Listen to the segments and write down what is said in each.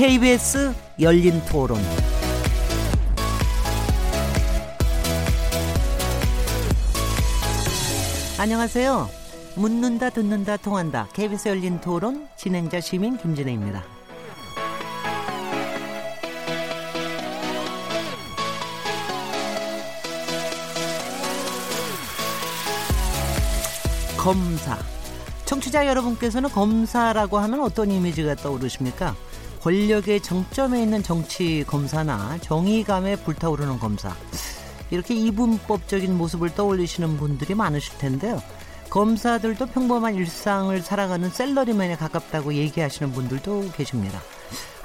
KBS 열린 토론. 안녕하세요. 묻는다, 듣는다, 통한다. KBS 열린 토론 진행자 시민 김진혜입니다. 검사. 청취자 여러분께서는 검사라고 하면 어떤 이미지가 떠오르십니까? 권력의 정점에 있는 정치 검사나 정의감에 불타오르는 검사. 이렇게 이분법적인 모습을 떠올리시는 분들이 많으실 텐데요. 검사들도 평범한 일상을 살아가는 셀러리맨에 가깝다고 얘기하시는 분들도 계십니다.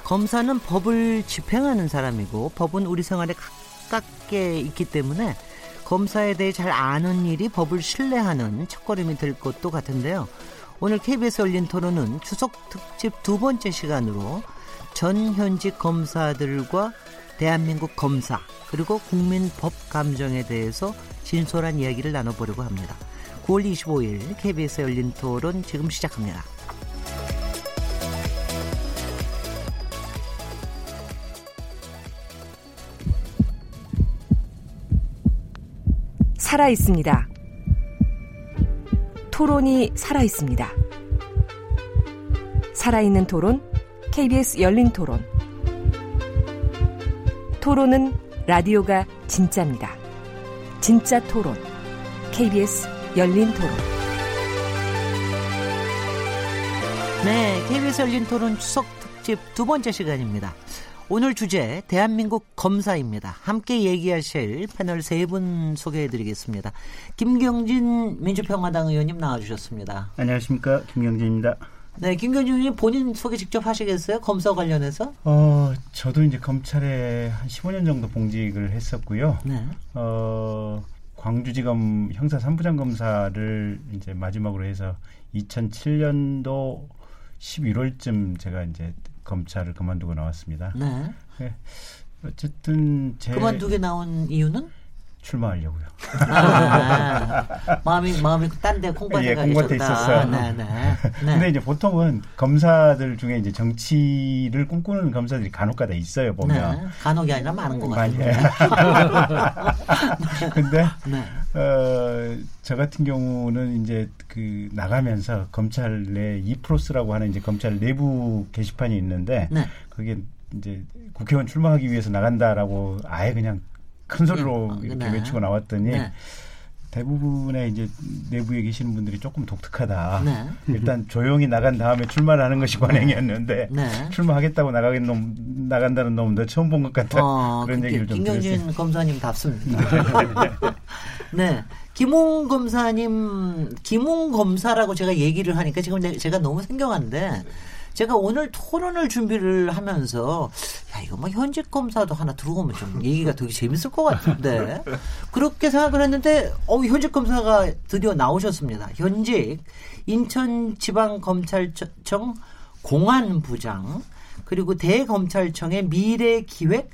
검사는 법을 집행하는 사람이고 법은 우리 생활에 가깝게 있기 때문에 검사에 대해 잘 아는 일이 법을 신뢰하는 첫걸음이 될 것도 같은데요. 오늘 KBS 열린 토론은 추석 특집 두 번째 시간으로 전 현직 검사들과 대한민국 검사 그리고 국민 법 감정에 대해서 진솔한 이야기를 나눠보려고 합니다. 9월 25일 KBS 열린 토론 지금 시작합니다. 살아 있습니다. 토론이 살아 있습니다. 살아있는 토론, KBS 열린 토론. 토론은 라디오가 진짜입니다. 진짜 토론, KBS 열린 토론. 네, KBS 열린 토론 추석 특집 두 번째 시간입니다. 오늘 주제 대한민국 검사입니다. 함께 얘기하실 패널 세 분 소개해드리겠습니다. 김경진 민주평화당 의원님 나와주셨습니다. 안녕하십니까 김경진입니다. 네, 김경진 의원님 본인 소개 직접 하시겠어요? 검사 관련해서? 어, 저도 이제 검찰에 한 15년 정도 봉직을 했었고요. 네. 어, 광주지검 형사 3부장 검사를 이제 마지막으로 해서 2007년도 11월쯤 제가 이제 검찰을 그만두고 나왔습니다. 네. 네. 어쨌든 제 그만두게 나온 이유는? 출마하려고요. 아, 마음이 마음이 딴데 콩밭에 예, 가 콩밭에. 있었어요. 네, 네. 네. 근데 이제 보통은 검사들 중에 이제 정치를 꿈꾸는 검사들이 간혹가다 있어요 보면. 네. 간혹이 아니라 많은 것 같아요. 근데 네. 어, 저 같은 경우는 이제 그 나가면서 검찰 내 이프로스라고 하는 이제 검찰 내부 게시판이 있는데 네. 그게 이제 국회의원 출마하기 위해서 나간다라고 아예 그냥 큰 소리로 음, 이렇게 네. 외치고 나왔더니 네. 대부분의 이제 내부에 계시는 분들이 조금 독특하다. 네. 일단 조용히 나간 다음에 출마를 하는 것이 관행이었는데 네. 출마하겠다고 나가긴 놈 나간다는 놈 너 처음 본 것 같다. 어, 그런 그, 얘기를 좀 김경진 들었어요. 검사님 답습니다. 네. 김웅 검사님, 김웅 검사라고 제가 얘기를 하니까 지금 내- 제가 너무 생경한데, 제가 오늘 토론을 준비를 하면서, 야, 이거 뭐 현직 검사도 하나 들어오면 좀 얘기가 되게 재밌을 것 같은데, 그렇게 생각을 했는데, 어, 현직 검사가 드디어 나오셨습니다. 현직 인천지방검찰청 공안부장, 그리고 대검찰청의 미래기획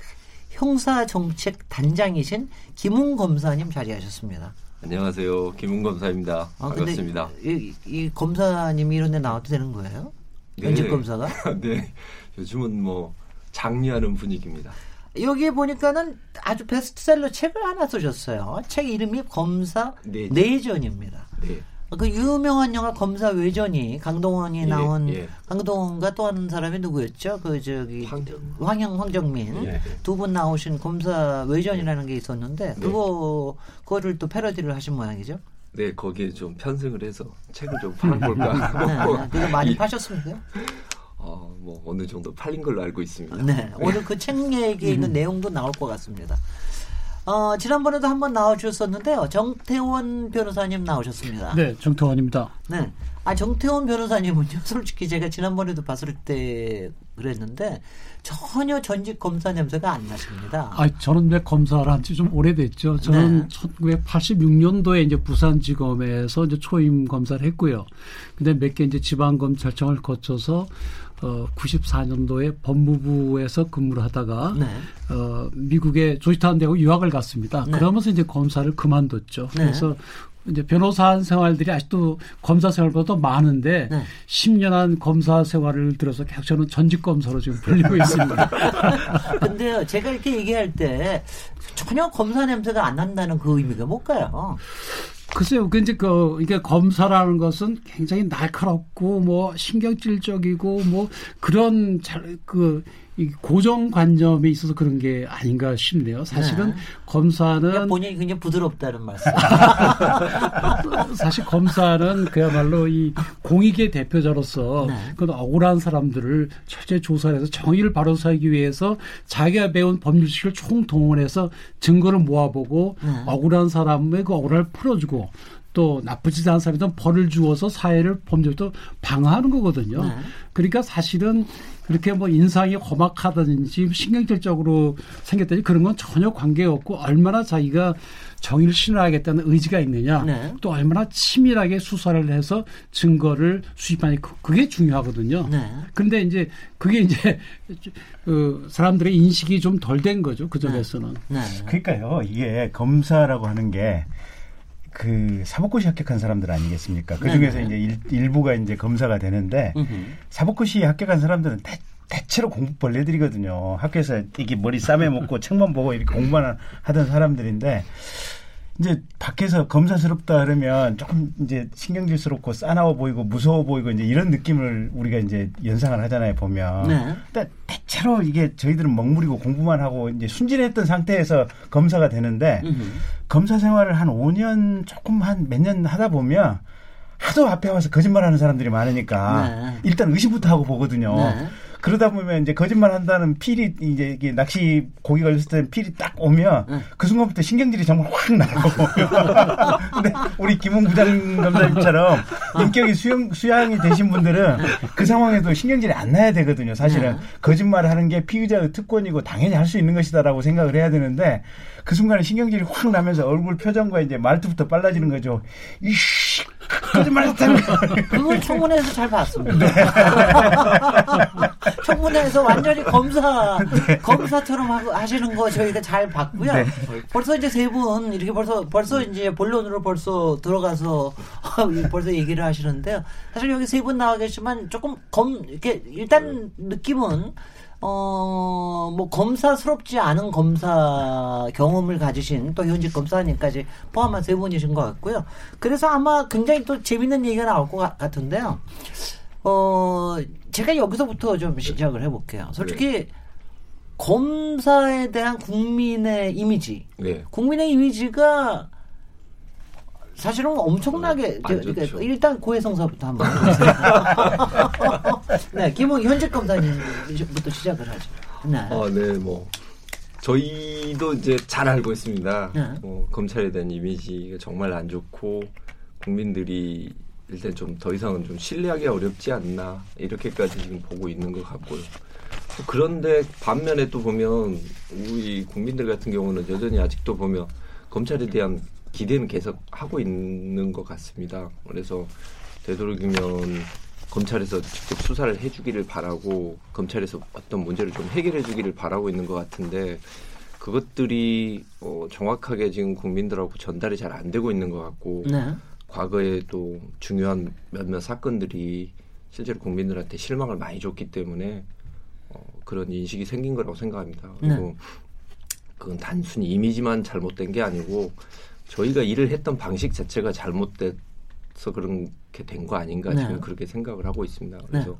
형사정책 단장이신 김웅 검사님 자리하셨습니다. 안녕하세요. 김웅 검사입니다. 아, 반갑습니다. 이, 이 검사님이 이런 데 나와도 되는 거예요? 현직 네. 검사가? 네. 요즘은 뭐 장려하는 분위기입니다. 여기에 보니까는 아주 베스트셀러 책을 하나 쓰셨어요. 책 이름이 검사 내전. 내전입니다. 네. 그 유명한 영화 검사 외전이 강동원이 예, 나온 예. 강동원과 또 한 사람이 누구였죠? 그 저기 황- 황영 황정민 예. 두분 나오신 검사 외전이라는 게 있었는데 그거 그거를 또 패러디를 하신 모양이죠. 네, 거기에 좀 편승을 해서 책을 좀 팔아볼까. 네, 그거 많이 이- 파셨습니까? 어, 뭐 어느 정도 팔린 걸로 알고 있습니다. 네, 오늘 그 책 얘기에 있는 내용도 나올 것 같습니다. 어, 지난번에도 한번 나와주셨었는데요. 정태원 변호사님 나오셨습니다. 네, 정태원입니다. 네. 아, 정태원 변호사님은요, 솔직히 제가 지난번에도 봤을 때 그랬는데, 전혀 전직 검사 냄새가 안 나십니다. 아, 저는 왜 검사를 한 지 좀 오래됐죠. 저는 네. 1986년도에 이제 부산지검에서 이제 초임 검사를 했고요. 근데 몇 개 이제 지방검찰청을 거쳐서 어 94년도에 법무부에서 근무를 하다가 네. 어 미국의 조지타운 대학 유학을 갔습니다. 네. 그러면서 이제 검사를 그만뒀죠. 네. 그래서 이제 변호사 생활들이 아직도 검사 생활보다 더 많은데 네. 10년 한 검사 생활을 들어서 계속 저는 전직 검사로 지금 불리고 있습니다. 근데요, 제가 이렇게 얘기할 때 전혀 검사 냄새가 안 난다는 그 의미가 뭘까요? 글쎄요, 그 이제 그 이게 검사라는 것은 굉장히 날카롭고 뭐 신경질적이고 뭐 그런 잘 그 고정관념에 있어서 그런 게 아닌가 싶네요. 사실은 네. 검사는 본인이 굉장히 부드럽다는 말씀. 사실 검사는 그야말로 이 공익의 대표자로서 네. 그 억울한 사람들을 철저히 조사해서 정의를 바로 세우기 위해서 자기가 배운 법률식을 총동원해서 증거를 모아보고 네. 억울한 사람의 그 억울함을 풀어주고 또 나쁘지 않은 사람한테 벌을 주어서 사회를 범죄부터 방어하는 거거든요. 네. 그러니까 사실은 그렇게 뭐 인상이 험악하다든지 신경질적으로 생겼다든지 그런 건 전혀 관계없고 얼마나 자기가 정의를 실현하겠다는 의지가 있느냐 네. 또 얼마나 치밀하게 수사를 해서 증거를 수집하니 그- 그게 중요하거든요. 네. 그런데 이제 그게 이제 그 사람들의 인식이 좀 덜 된 거죠 그 점에서는. 네. 그러니까요, 이게 검사라고 하는 게 그 사법고시 합격한 사람들 아니겠습니까? 그 중에서 네네. 이제 일, 부가 이제 검사가 되는데. 사법고시 합격한 사람들은 대, 대체로 공부 벌레들이거든요. 학교에서 이게 머리 싸매 먹고 책만 보고 이렇게 공부만 하던 사람들인데 이제 밖에서 검사스럽다 그러면 조금 이제 신경질스럽고 싸나워 보이고 무서워 보이고 이제 이런 느낌을 우리가 이제 연상을 하잖아요 보면. 네. 근데 대체로 이게 저희들은 먹물이고 공부만 하고 이제 순진했던 상태에서 검사가 되는데 음흠. 검사 생활을 한 5년 조금 한 몇 년 하다 보면 하도 앞에 와서 거짓말하는 사람들이 많으니까 네. 일단 의심부터 하고 보거든요. 네. 그러다 보면 이제 거짓말 한다는 필이 이제 이게 낚시 고기 걸렸을 때 필이 딱 오면 네. 그 순간부터 신경질이 정말 확 나요. 근데 우리 김웅 부장 검사님처럼 인격이 수용, 수양이 되신 분들은 그 상황에도 신경질이 안 나야 되거든요. 사실은 네. 거짓말을 하는 게 피의자의 특권이고 당연히 할 수 있는 것이다라고 생각을 해야 되는데 그 순간에 신경질이 확 나면서 얼굴 표정과 이제 말투부터 빨라지는 거죠. 이씨 거짓말 했다는 그걸 청문회에서 잘 봤습니다. 네. 청문회에서 완전히 검사 검사처럼 하고 하시는 거 저희가 잘 봤고요. 네. 벌써 이제 세 분 이렇게 벌써 벌써 이제 본론으로 벌써 들어가서 벌써 얘기를 하시는데요. 사실 여기 세 분 나와 계시지만 조금 검 이렇게 일단 느낌은 어, 뭐, 검사스럽지 않은 검사 경험을 가지신 또 현직 검사님까지 포함한 세 분이신 것 같고요. 그래서 아마 굉장히 또 재밌는 얘기가 나올 것 같- 같은데요. 어, 제가 여기서부터 좀 시작을 해볼게요. 솔직히 검사에 대한 국민의 이미지, 네. 국민의 이미지가 사실은 엄청나게 안 저- 그러니까 좋죠. 일단 고해성사부터 한번 해보세요. 네, 김홍 현직 검사님부터 시작을 하죠. 네. 아, 네, 뭐 저희도 이제 잘 알고 있습니다. 네. 뭐, 검찰에 대한 이미지가 정말 안 좋고 국민들이 일단 좀 더 이상은 좀 신뢰하기 어렵지 않나 이렇게까지 지금 보고 있는 것 같고요. 그런데 반면에 또 보면 우리 국민들 같은 경우는 여전히 아직도 보면 검찰에 대한 기대는 계속 하고 있는 것 같습니다. 그래서 되도록이면 검찰에서 직접 수사를 해주기를 바라고 검찰에서 어떤 문제를 좀 해결해주기를 바라고 있는 것 같은데 그것들이 어, 정확하게 지금 국민들하고 전달이 잘 안 되고 있는 것 같고 네. 과거에 또 중요한 몇몇 사건들이 실제로 국민들한테 실망을 많이 줬기 때문에 어, 그런 인식이 생긴 거라고 생각합니다. 그리고 네. 그건 단순히 이미지만 잘못된 게 아니고 저희가 일을 했던 방식 자체가 잘못돼서 그렇게 된 거 아닌가 네. 지금 그렇게 생각을 하고 있습니다. 그래서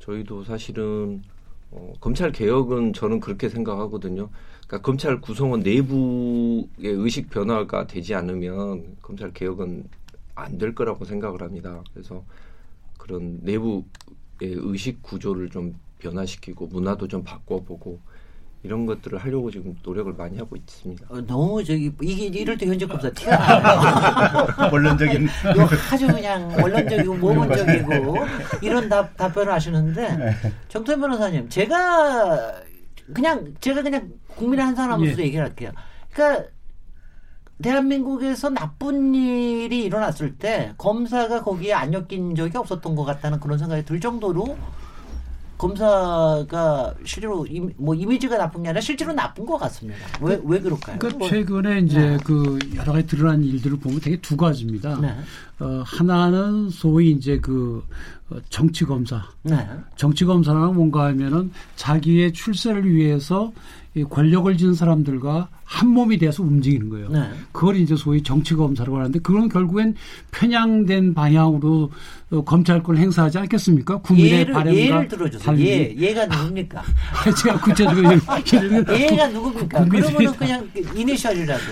저희도 사실은 어, 검찰 개혁은 저는 그렇게 생각하거든요. 그러니까 검찰 구성원 내부의 의식 변화가 되지 않으면 검찰 개혁은 안 될 거라고 생각을 합니다. 그래서 그런 내부의 의식 구조를 좀 변화시키고 문화도 좀 바꿔보고 이런 것들을 하려고 지금 노력을 많이 하고 있습니다. 어, 너무 저기 이게 이럴 때 현직 검사 티가 나요. 원론적인 이거 아주 그냥 원론적이고 모범적이고 이런 답, 답변을 하시는데 정태 변호사님 제가 그냥 제가 그냥 국민의 한 사람으로서 예. 얘기를 할게요. 그러니까 대한민국에서 나쁜 일이 일어났을 때 검사가 거기에 안 엮인 적이 없었던 것 같다는 그런 생각이 들 정도로 검사가 실제로 임, 뭐 이미지가 나쁜 게 아니라 실제로 나쁜 것 같습니다. 왜왜 그럴까요? 그러니까 뭐, 최근에 이제 네. 그 여러 가지 드러난 일들을 보면 되게 두 가지입니다. 네. 어, 하나는 소위 이제 그 어, 정치 검사. 네. 정치 검사는 뭔가 하면은 자기의 출세를 위해서 이 권력을 쥔 사람들과 한 몸이 돼서 움직이는 거예요. 네. 그걸 이제 소위 정치 검사라고 하는데 그건 결국엔 편향된 방향으로 어, 검찰권을 행사하지 않겠습니까? 국민의 예를 바람과 예를 들어주세요. 달리. 예 얘가 누굽니까? 제가 구체적으로 얘가 누굽니까? 그러면은 그냥 이니셜이라도.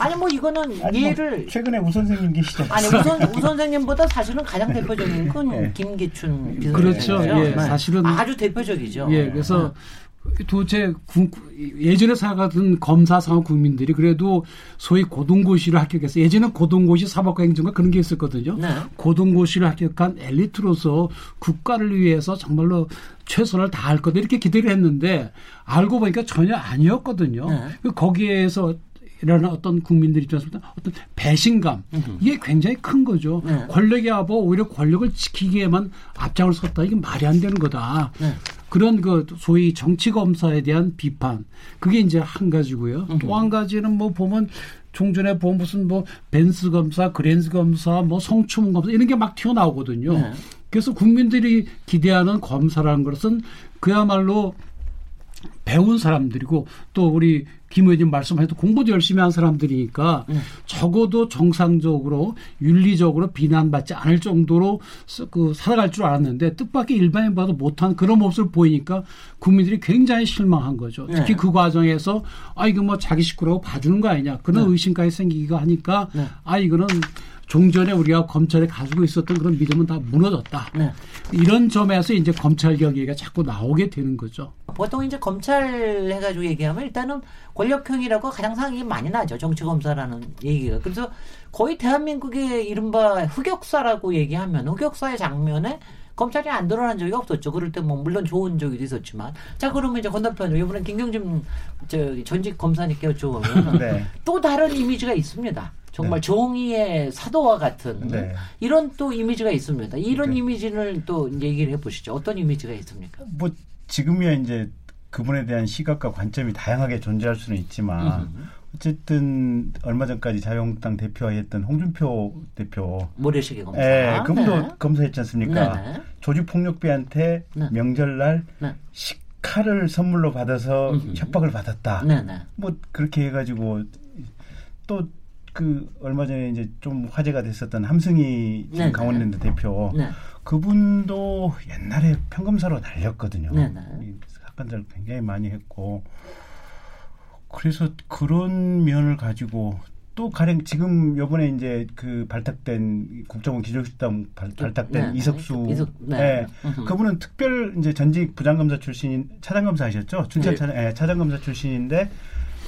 아니 뭐 이거는 아니, 뭐 예를 최근에 우 선생님 계시잖아요. 아니 우선 우 선생님보다 사실은 가장 대표적인 건 네. 김기춘 그렇죠. 비서실장이죠. 예, 사실은 아주 대표적이죠. 예, 그래서 도대체 군- 예전에 살아가던 검사 상업 국민들이 그래도 소위 고등고시를 합격해서 예전에 고등고시 사법과 행정과 그런 게 있었거든요. 네. 고등고시를 합격한 엘리트로서 국가를 위해서 정말로 최선을 다할 거다 이렇게 기대를 했는데 알고 보니까 전혀 아니었거든요. 네. 거기에서 일어나는 어떤 국민들 입장에서 어떤 배신감 이게 굉장히 큰 거죠. 네. 권력이 아버 오히려 권력을 지키기에만 앞장을 섰다 이게 말이 안 되는 거다. 네. 그런 그 소위 정치 검사에 대한 비판 그게 이제 한 가지고요. 또 한 가지는 뭐 보면 종전에 보면 무슨 뭐 벤스 검사, 그랜스 검사, 뭐 성추문 검사 이런 게 막 튀어나오거든요. 네. 그래서 국민들이 기대하는 검사라는 것은 그야말로 배운 사람들이고 또 우리 김 의원님 말씀하셔도 공부도 열심히 한 사람들이니까 네. 적어도 정상적으로 윤리적으로 비난받지 않을 정도로 스- 그 살아갈 줄 알았는데 뜻밖의 일반인 봐도 못한 그런 모습을 보이니까 국민들이 굉장히 실망한 거죠. 네. 특히 그 과정에서 아 이거 뭐 자기 식구라고 봐주는 거 아니냐 그런 네. 의심까지 생기기가 하니까 네. 아 이거는 종전에 우리가 검찰에 가지고 있었던 그런 믿음은 다 무너졌다. 네. 이런 점에서 이제 검찰 얘기가 자꾸 나오게 되는 거죠. 보통 이제 검찰 해가지고 얘기하면 일단은 권력형이라고 가장 상이 많이 나죠. 정치검사라는 얘기가. 그래서 거의 대한민국의 이른바 흑역사라고 얘기하면 흑역사의 장면에 검찰이 안 드러난 적이 없었죠. 그럴 때 뭐 물론 좋은 적이 있었지만 자 그러면 이제 건너편으로 이번엔 김경진 저 전직 검사님께 여쭤보면 네. 또 다른 이미지가 있습니다. 정말 정의의 사도와 같은 네. 이런 또 이미지가 있습니다. 이런 네. 이미지를 또 얘기를 해보시죠. 어떤 이미지가 있습니까? 뭐 지금이야 이제 그분에 대한 시각과 관점이 다양하게 존재할 수는 있지만 어쨌든 얼마 전까지 자유한국당 대표했던 홍준표 대표 모래시계 검사. 예, 그분도 네. 검사했지 않습니까? 네네. 조직 폭력배한테 네. 명절날 네. 식칼을 선물로 받아서 음흠. 협박을 받았다. 네네. 뭐 그렇게 해가지고 또 그 얼마 전에 이제 좀 화제가 됐었던 함승희. 강원랜드 대표 네. 그분도 옛날에 평검사로 날렸거든요. 네네. 이 사건들 굉장히 많이 했고 그래서 그런 면을 가지고 또 가령 지금 요번에 이제 그 발탁된 국정원 발, 발탁된 네네. 이석수 이석- 네. 예, 음흠. 그분은 특별 이제 전직 부장검사 출신인 차장검사 하셨죠? 춘천 네. 차장, 예, 차장검사 출신인데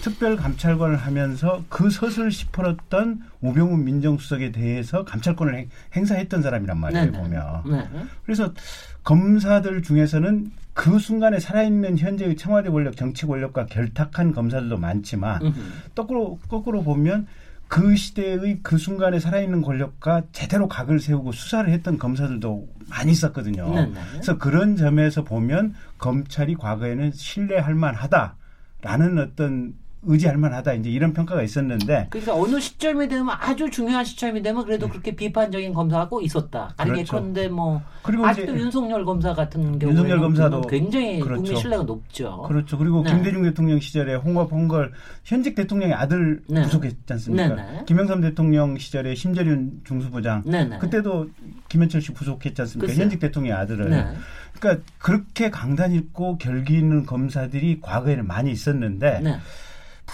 특별 감찰관을 하면서 그 서슬 시퍼렀던 우병우 민정수석에 대해서 감찰권을 행, 행사했던 사람이란 말이에요 네네. 보면. 네. 그래서 검사들 중에서는 그 순간에 살아있는 현재의 청와대 권력, 정치 권력과 결탁한 검사들도 많지만 음흠. 거꾸로 거꾸로 보면 그 시대의 그 순간에 살아있는 권력과 제대로 각을 세우고 수사를 했던 검사들도 많이 있었거든요. 네네. 그래서 그런 점에서 보면 검찰이 과거에는 신뢰할 만하다라는 어떤 의지할 만하다 이제 이런 평가가 있었는데 그러니까 어느 시점이 되면 아주 중요한 시점이 되면 그래도 그렇게 비판적인 검사가 꼭 있었다. 아니 네. 예컨대 뭐 그리고 아직도 윤석열 검사 같은 경우에 윤석열 검사도 굉장히 그렇죠. 국민 신뢰가 높죠. 그렇죠. 그리고 네. 김대중 대통령 시절에 홍업 홍걸 현직 대통령의 아들 네. 구속했지 않습니까? 네네. 김영삼 대통령 시절에 심재륜 중수부장 네네. 그때도 김현철 씨 구속했지 않습니까? 글쎄요. 현직 대통령의 아들을. 네. 그러니까 그렇게 강단 있고 결기 있는 검사들이 과거에는 많이 있었는데 네.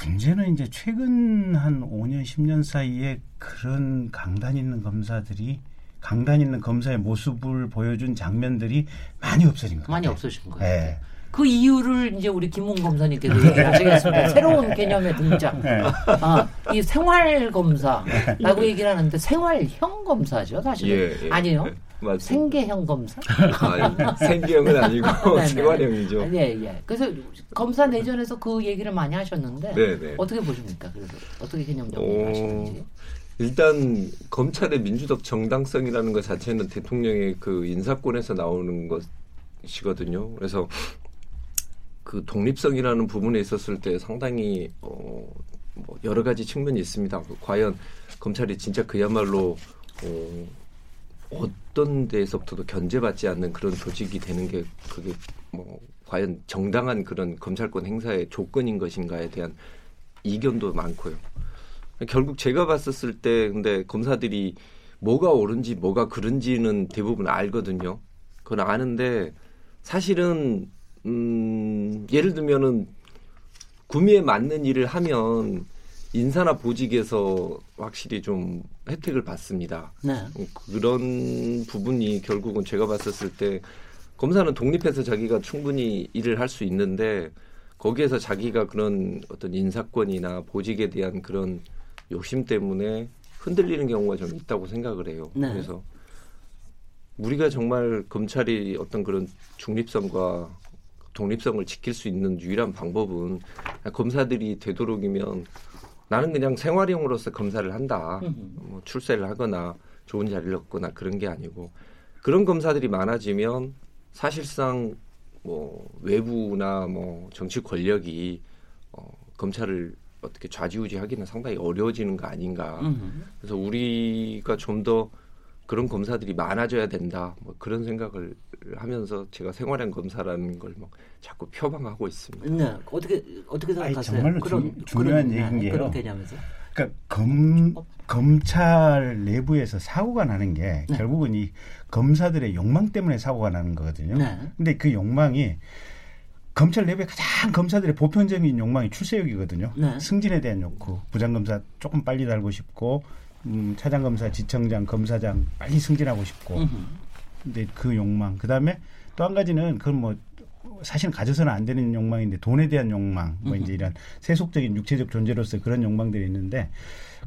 문제는 이제 최근 한 5년 10년 사이에 그런 강단 있는 검사들이 강단 있는 검사의 모습을 보여준 장면들이 많이 없어진 거예요. 많이 없어진 거예요. 네. 그 이유를 이제 우리 김웅 검사님께서 얘기하시겠습니다. 새로운 개념의 등장. 네. 아, 이 생활 검사라고 얘기를 하는데 생활형 검사죠, 사실은. 예, 예. 아니요. 네, 맞습니다. 생계형 검사? 아, 생기형은 아니고 네네. 생활형이죠. 예, 예. 그래서 검사 내전에서 그 얘기를 많이 하셨는데 네네. 어떻게 보십니까? 그래서 어떻게 개념적으로 오. 하시는지. 일단 검찰의 민주적 정당성이라는 것 자체는 대통령의 그 인사권에서 나오는 것 분이시거든요. 그래서 그 독립성이라는 부분에 있었을 때 상당히 어, 뭐 여러 가지 측면이 있습니다. 과연 검찰이 진짜 그야말로 어, 어떤 데에서부터도 견제받지 않는 그런 조직이 되는 게 그게 뭐 과연 정당한 그런 검찰권 행사의 조건인 것인가에 대한 이견도 많고요. 결국 제가 봤었을 때 근데 검사들이 뭐가 옳은지 뭐가 그른지는 대부분 알거든요. 그건 아는데 사실은 음 예를 들면은 구미에 맞는 일을 하면 인사나 보직에서 확실히 좀 혜택을 받습니다. 네. 그런 부분이 결국은 제가 봤었을 때 검사는 독립해서 자기가 충분히 일을 할 수 있는데 거기에서 자기가 그런 어떤 인사권이나 보직에 대한 그런 욕심 때문에 흔들리는 경우가 좀 있다고 생각을 해요. 네. 그래서 우리가 정말 검찰이 어떤 그런 중립성과 독립성을 지킬 수 있는 유일한 방법은 검사들이 되도록이면 나는 그냥 생활용으로서 검사를 한다. 뭐 출세를 하거나 좋은 자리를 얻거나 그런 게 아니고 그런 검사들이 많아지면 사실상 뭐 외부나 뭐 정치 권력이 어, 검찰을 어떻게 좌지우지하기는 상당히 어려워지는 거 아닌가. 음. 그래서 우리가 좀더 그런 검사들이 많아져야 된다. 뭐 그런 생각을 하면서 제가 생활형 검사라는 걸 막 자꾸 표방하고 있습니다. 네. 어떻게 어떻게 아니, 생각하세요? 정말로 중- 중요한 얘기인 게요. 그런 개념에서. 그러니까 검 검찰 내부에서 사고가 나는 게 네. 결국은 이 검사들의 욕망 때문에 사고가 나는 거거든요. 네. 근데 그 욕망이 검찰 내부의 가장 검사들의 보편적인 욕망이 출세욕이거든요. 네. 승진에 대한 욕구, 부장검사 조금 빨리 달고 싶고, 음, 차장검사, 지청장, 검사장 빨리 승진하고 싶고, 음흠. 근데 그 욕망. 그 다음에 또 한 가지는 그건 뭐 사실 가져서는 안 되는 욕망인데 돈에 대한 욕망, 뭐 이제 이런 세속적인 육체적 존재로서 그런 욕망들이 있는데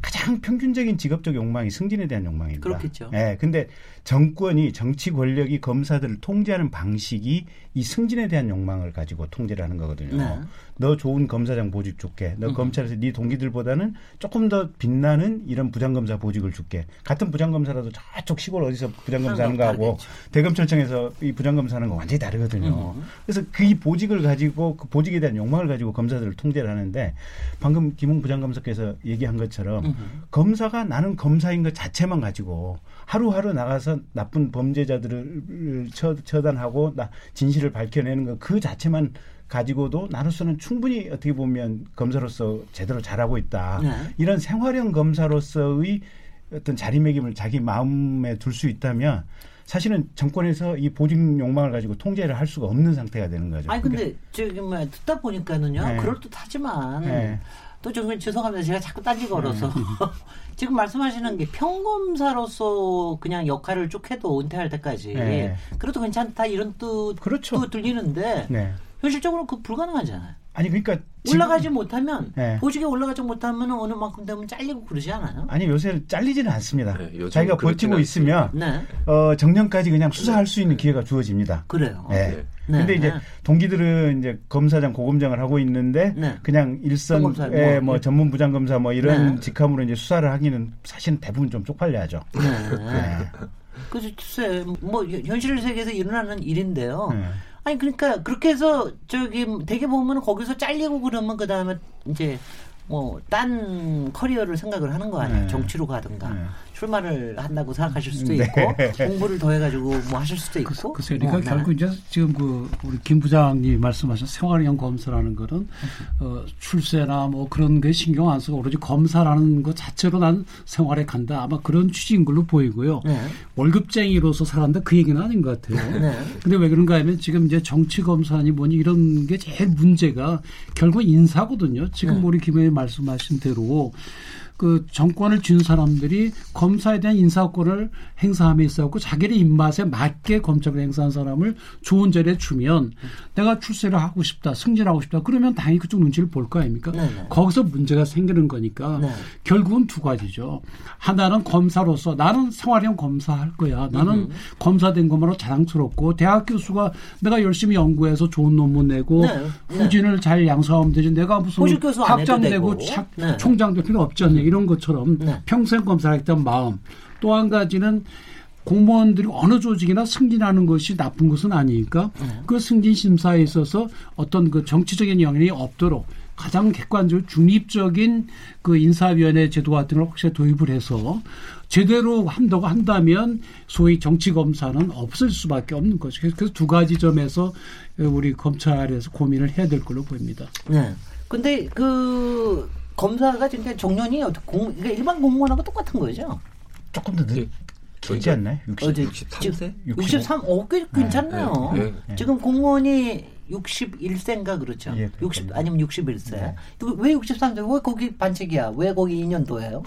가장 평균적인 직업적 욕망이 승진에 대한 욕망입니다. 그렇겠죠. 예. 근데 정권이 정치 권력이 검사들을 통제하는 방식이 이 승진에 대한 욕망을 가지고 통제를 하는 거거든요. 네. 너 좋은 검사장 보직 줄게. 너 검찰에서 네 동기들보다는 조금 더 빛나는 이런 부장검사 보직을 줄게. 같은 부장검사라도 저쪽 시골 어디서 부장검사 하는 거하고 대검찰청에서 이 부장검사 하는 거 완전히 다르거든요. 그래서 그 이 보직을 가지고 그 보직에 대한 욕망을 가지고 검사들을 통제를 하는데 방금 김웅 부장검사께서 얘기한 것처럼 검사가 나는 검사인 것 자체만 가지고 하루하루 나가서 나쁜 범죄자들을 처, 처단하고 나 진실을 밝혀내는 것 그 자체만 가지고도 나로서는 충분히 어떻게 보면 검사로서 제대로 잘하고 있다. 네. 이런 생활형 검사로서의 어떤 자리매김을 자기 마음에 둘 수 있다면 사실은 정권에서 이 보직 욕망을 가지고 통제를 할 수가 없는 상태가 되는 거죠. 아니 근데 저기 뭐 듣다 보니까는요 네. 그럴 듯하지만 네. 또 정말 죄송합니다 제가 자꾸 딴지 걸어서 지금 말씀하시는 게 평검사로서 그냥 역할을 쭉 해도 은퇴할 때까지 네. 그래도 괜찮다 이런 뜻도 그렇죠. 들리는데 네. 현실적으로 그 불가능하잖아요. 아니 그러니까 지금- 올라가지 못하면 네. 보직에 올라가지 못하면 어느 만큼 되면 잘리고 그러지 않아요? 아니 요새 잘리지는 않습니다. 네, 자기가 버티고 있으면 네, 어, 정년까지 그냥 수사할 수 있는 기회가 주어집니다. 그래요. 네. 네. 네. 근데 이제 동기들은 이제 검사장 고검장을 하고 있는데 네. 그냥 일선 평검사, 에 뭐. 뭐 전문 부장 검사 뭐 이런 네. 직함으로 이제 수사를 하기는 사실은 대부분 좀 쪽팔려하죠. 네. 네. 그래서 글쎄 뭐 현- 현실 세계에서 일어나는 일인데요. 네. 아니 그러니까 그렇게 해서 저기 되게 보면 거기서 잘리고 그러면 그 다음에 이제 뭐 딴 커리어를 생각을 하는 거 아니에요. 네. 정치로 가든가 네. 출마를 한다고 생각하실 수도 네. 있고 공부를 더 해가지고 뭐 하실 수도 있고. 글쎄요. 그러니까 뭐, 네. 결국 이제 지금 그 우리 김 부장님 말씀하신 생활형 검사라는 거는 어, 출세나 뭐 그런 게 신경 안 쓰고 오로지 검사라는 것 자체로 난 생활에 간다. 아마 그런 취지인 걸로 보이고요. 네. 월급쟁이로서 살아간다 그 얘기는 아닌 것 같아요. 네. 근데 왜 그런가 하면 지금 이제 정치 검사니 뭐니 이런 게 제일 문제가 결국 인사거든요. 지금 네. 우리 김 의원님 말씀하신 대로 그 정권을 쥔 사람들이 검사에 대한 인사권을 행사함에 있어갖고 자기의 입맛에 맞게 검찰을 행사한 사람을 좋은 자리에 주면 내가 출세를 하고 싶다, 승진하고 싶다. 그러면 당연히 그쪽 눈치를 볼 거 아닙니까? 네네. 거기서 문제가 생기는 거니까 네. 결국은 두 가지죠. 하나는 검사로서 나는 생활형 검사할 거야. 나는 검사된 것만으로 자랑스럽고 대학 교수가 내가 열심히 연구해서 좋은 논문 내고 네, 네. 후진을 잘 양성하면 되지. 내가 무슨 학장 되고 되고. 차- 네. 총장 될 필요 없지 않냐 이런 것처럼 네. 평생 검사하겠다는 마음. 또 한 가지는 공무원들이 어느 조직이나 승진하는 것이 나쁜 것은 아니니까 네. 그 승진 심사에 있어서 어떤 그 정치적인 영향이 없도록 가장 객관적으로 중립적인 그 인사위원회 제도 같은 걸 확실히 도입을 해서 제대로 한다고 한다면 소위 정치 검사는 없을 수밖에 없는 거죠. 그래서 두 가지 점에서 우리 검찰에서 고민을 해야 될 걸로 보입니다. 네. 근데 그 검사가 지금 어떻게 공, 그러니까 일반 공무원하고 똑같은 거죠? 조금 더 늦, 길지 않나요? 60. 어제 63세? 63, 어, 꽤 괜찮네요. 네, 네. 지금 공무원이 61세인가 그렇죠. 예, 60 아니면 61세. 이거 왜 63세? 왜 거기 반칙이야? 왜 거기 2년도예요?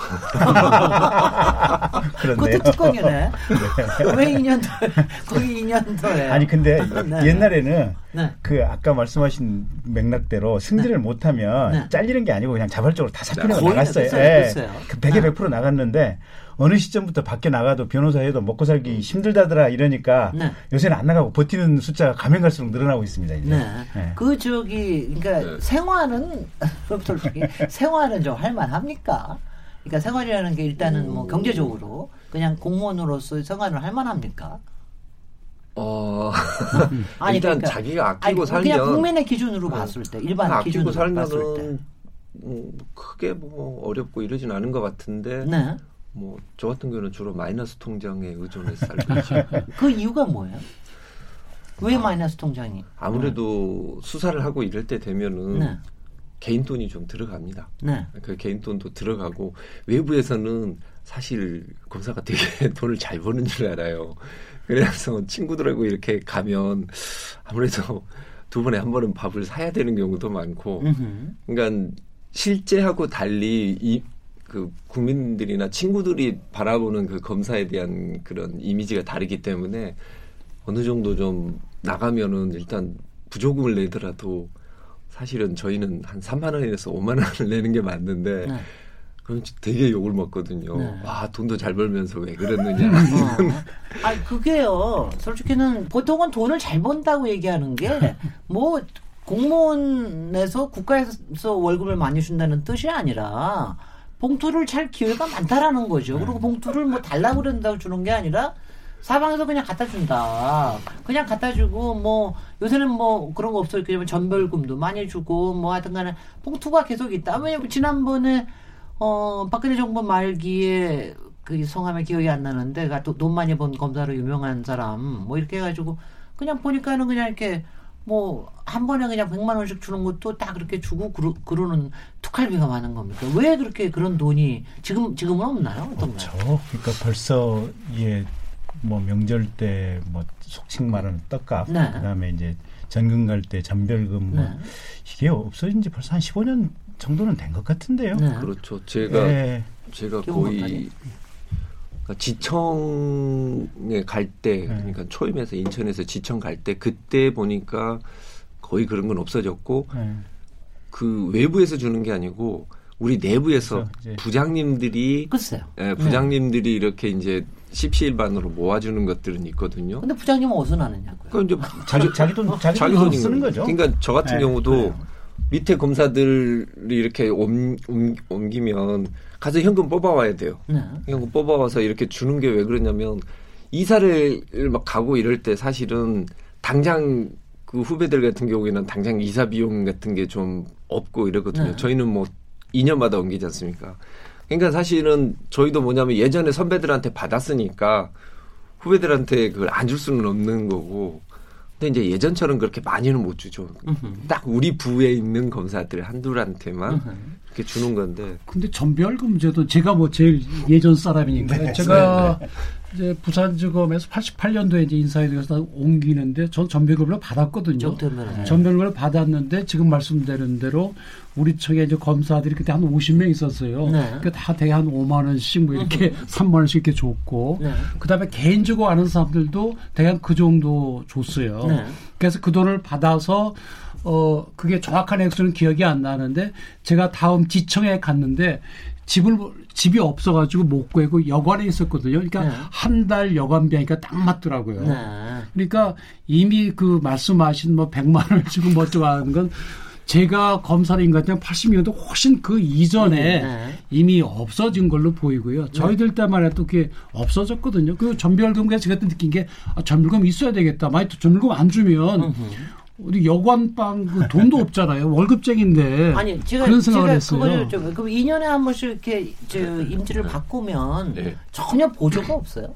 그렇네요. 그것도 특권이네. 왜 2년도? 거기 2년도예요. 아니 근데 네. 옛날에는 네. 그 아까 말씀하신 맥락대로 승진을 못하면 네. 잘리는 게 아니고 그냥 자발적으로 다 사표내고 나갔어요. 예. 그 100에 네. 100% 나갔는데 어느 시점부터 밖에 나가도 변호사 해도 먹고 살기 힘들다더라 이러니까 네. 요새는 안 나가고 버티는 숫자가 가면 갈수록 늘어나고 있습니다. 이제. 네. 네. 그 저기 그러니까 네. 생활은 그럼 솔직히 생활은 좀 할만합니까? 그러니까 생활이라는 게 일단은 뭐 경제적으로 그냥 공무원으로서 생활을 할만합니까? 어, 아니, 일단 그러니까- 자기가 아니, 아끼고 살면 그냥 국민의 기준으로 네. 봤을 때 일반 아끼고 기준으로 봤을 때. 살면은 음, 크게 뭐 어렵고 이러진 않은 것 같은데 네. 뭐 저 같은 경우는 주로 마이너스 통장에 의존해서 살고 있죠. 그 이유가 뭐예요? 왜 마이너스 통장이? 아무래도 수사를 하고 이럴 때 되면은 네. 개인 돈이 좀 들어갑니다. 네. 그 개인 돈도 들어가고 외부에서는 사실 검사가 되게 돈을 잘 버는 줄 알아요. 그래서 친구들하고 이렇게 가면 아무래도 두 번에 한 번은 밥을 사야 되는 경우도 많고, 음흠. 그러니까 실제하고 달리 이 그 국민들이나 친구들이 바라보는 그 검사에 대한 그런 이미지가 다르기 때문에 어느 정도 좀 나가면은 일단 부조금을 내더라도 사실은 저희는 한 3만 원에서 5만 원을 내는 게 맞는데 네. 그럼 되게 욕을 먹거든요. 네. 와 돈도 잘 벌면서 왜 그랬느냐. 어. 아니 그게요. 솔직히는 보통은 돈을 잘 번다고 얘기하는 게 뭐 공무원에서 국가에서 월급을 많이 준다는 뜻이 아니라 봉투를 찰 기회가 많다라는 거죠. 그리고 봉투를 뭐 달라고 그런다고 주는 게 아니라 사방에서 그냥 갖다 준다. 그냥 갖다 주고 뭐 요새는 뭐 그런 거 없어요. 그냥 전별금도 많이 주고 뭐 하여튼 간에 봉투가 계속 있다. 왜냐면 지난번에 어 박근혜 정부 말기에 그 성함이 기억이 안 나는데 가또돈 많이 번 검사로 유명한 사람 뭐 이렇게 해가지고 그냥 보니까는 그냥 이렇게 뭐 한 번에 그냥 100만 원씩 주는 것도 딱 그렇게 주고 그러, 그러는 특활비가 많은 겁니까? 왜 그렇게 그런 돈이 지금 지금은 없나요? 어떤가요? 저 그러니까 벌써 예 뭐 명절 때 뭐 속칭 말하는 떡값 네. 그다음에 이제 전금 갈때 전별금 뭐 네. 이게 없어진 지 벌써 한 15년 정도는 된 것 같은데요. 네. 그렇죠. 제가 예. 제가. 거의 그러니까 지청에 갈때 네. 그러니까 초임에서 인천에서 지청 갈 때 그때 보니까 거의 그런 건 없어졌고 예. 그 외부에서 주는 게 아니고 우리 내부에서 그렇죠. 부장님들이 글쎄요. 예, 부장님들이 이렇게 이제 십시일반으로 모아주는 것들은 있거든요. 근데 부장님은 어디서 나느냐고요? 그러니까 이제 자기 자기 돈 자기, 자기 돈 쓰는 거죠. 그러니까 저 같은 네, 경우도 그래요. 밑에 검사들이 이렇게 옮, 옮, 옮기면 가서 현금 뽑아와야 돼요. 네. 현금 뽑아와서 이렇게 주는 게 왜 그러냐면 이사를 막 가고 이럴 때 사실은 당장 그 후배들 같은 경우에는 당장 이사 비용 같은 게 좀 없고 이러거든요. 네. 저희는 뭐 2년마다 옮기지 않습니까? 그러니까 사실은 저희도 뭐냐면 예전에 선배들한테 받았으니까 후배들한테 그걸 안 줄 수는 없는 거고. 근데 이제 예전처럼 그렇게 많이는 못 주죠. 딱 우리 부에 있는 검사들 한둘한테만 이렇게 주는 건데. 근데 전별금제도 제가 뭐 제일 예전 사람이니까 네, 제가 이제 부산지검에서 88년도에 이제 인사에 대해서 옮기는데 전 전별금을 받았거든요. 전별금을 받았는데 지금 말씀드린 대로 우리 측에 이제 검사들이 그때 한 50명 있었어요. 네. 그다 대개 한 5만 원씩 뭐 이렇게 3만 원씩 이렇게 줬고 네. 그다음에 개인적으로 아는 사람들도 대략 그 정도 줬어요. 네. 그래서 그 돈을 받아서 어 그게 정확한 액수는 기억이 안 나는데 제가 다음 지청에 갔는데 집을 집이 없어가지고 못 구하고 여관에 있었거든요. 그러니까 네. 한달 여관비니까 딱 맞더라고요. 네. 그러니까 이미 그 말씀하신 뭐 100만 원을 주고 뭐 어쩌고 하는 건 제가 검사인 것 같은 80년대 훨씬 그 이전에 네. 이미 없어진 걸로 보이고요. 저희들 때만 해도 그게 없어졌거든요. 그 전별금가 제가 느낀 게 아, 전별금 있어야 되겠다. 만약 전별금 안 주면 우리 여관방 그 돈도 없잖아요. 월급쟁인데 아니 제가 그런 생각을 제가 했어요. 그걸 좀 그럼 2년에 한 번씩 이렇게 저 임지를 바꾸면 네. 전혀 보조가 없어요.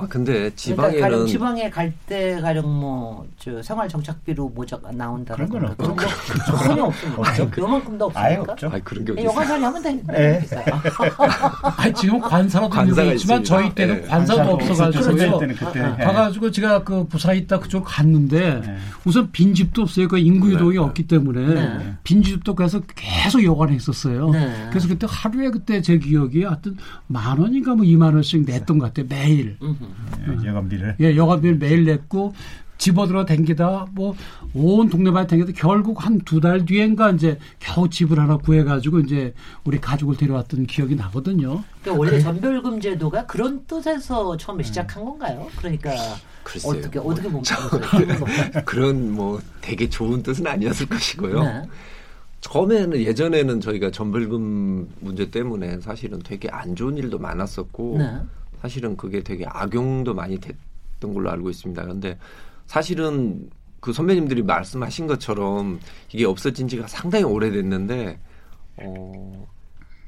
아 근데 그러니까 가령 지방에는 지방에 갈 때 가령 뭐 저 생활 정착비로 모자가 나온다 그런 건 그런 거 전혀 없습니다. 없죠. 요만큼도 아예 없습니까? 없죠. 아 그런 게 영화관이 하면 되니까. 네. 아니, 지금 관사라도 관사가 있지만. 저희 때는 네. 관사도 없어가지고요. 때는 그때 아, 예. 가가지고 제가 그 부산 있다 그쪽 갔는데 네. 우선 빈 집도 없어요. 그 인구 유동이 네. 없기 때문에 네. 빈집도 그래서 계속 여관에 있었어요. 네. 그래서 그때 하루에 그때 제 기억이 하여튼 만 원인가 뭐 이만 원씩 냈던 것 같아요. 매일. 음흠. 예, 여관비를. 예, 여관비를 매일 냈고 집어들어 댕기다 뭐 온 동네방에 댕기다 결국 한 두 달 뒤엔가 이제 겨우 집을 하나 구해가지고 이제 우리 가족을 데려왔던 기억이 나거든요. 그러니까 원래 전별금 제도가 그런 뜻에서 처음에 시작한 건가요? 그러니까 글쎄요. 어떻게 어떻게 보면? 그런 뭐 되게 좋은 뜻은 아니었을 것이고요. 네. 처음에는 예전에는 저희가 전벌금 문제 때문에 사실은 되게 안 좋은 일도 많았었고 네. 사실은 그게 되게 악용도 많이 됐던 걸로 알고 있습니다. 그런데 사실은 그 선배님들이 말씀하신 것처럼 이게 없어진 지가 상당히 오래됐는데 어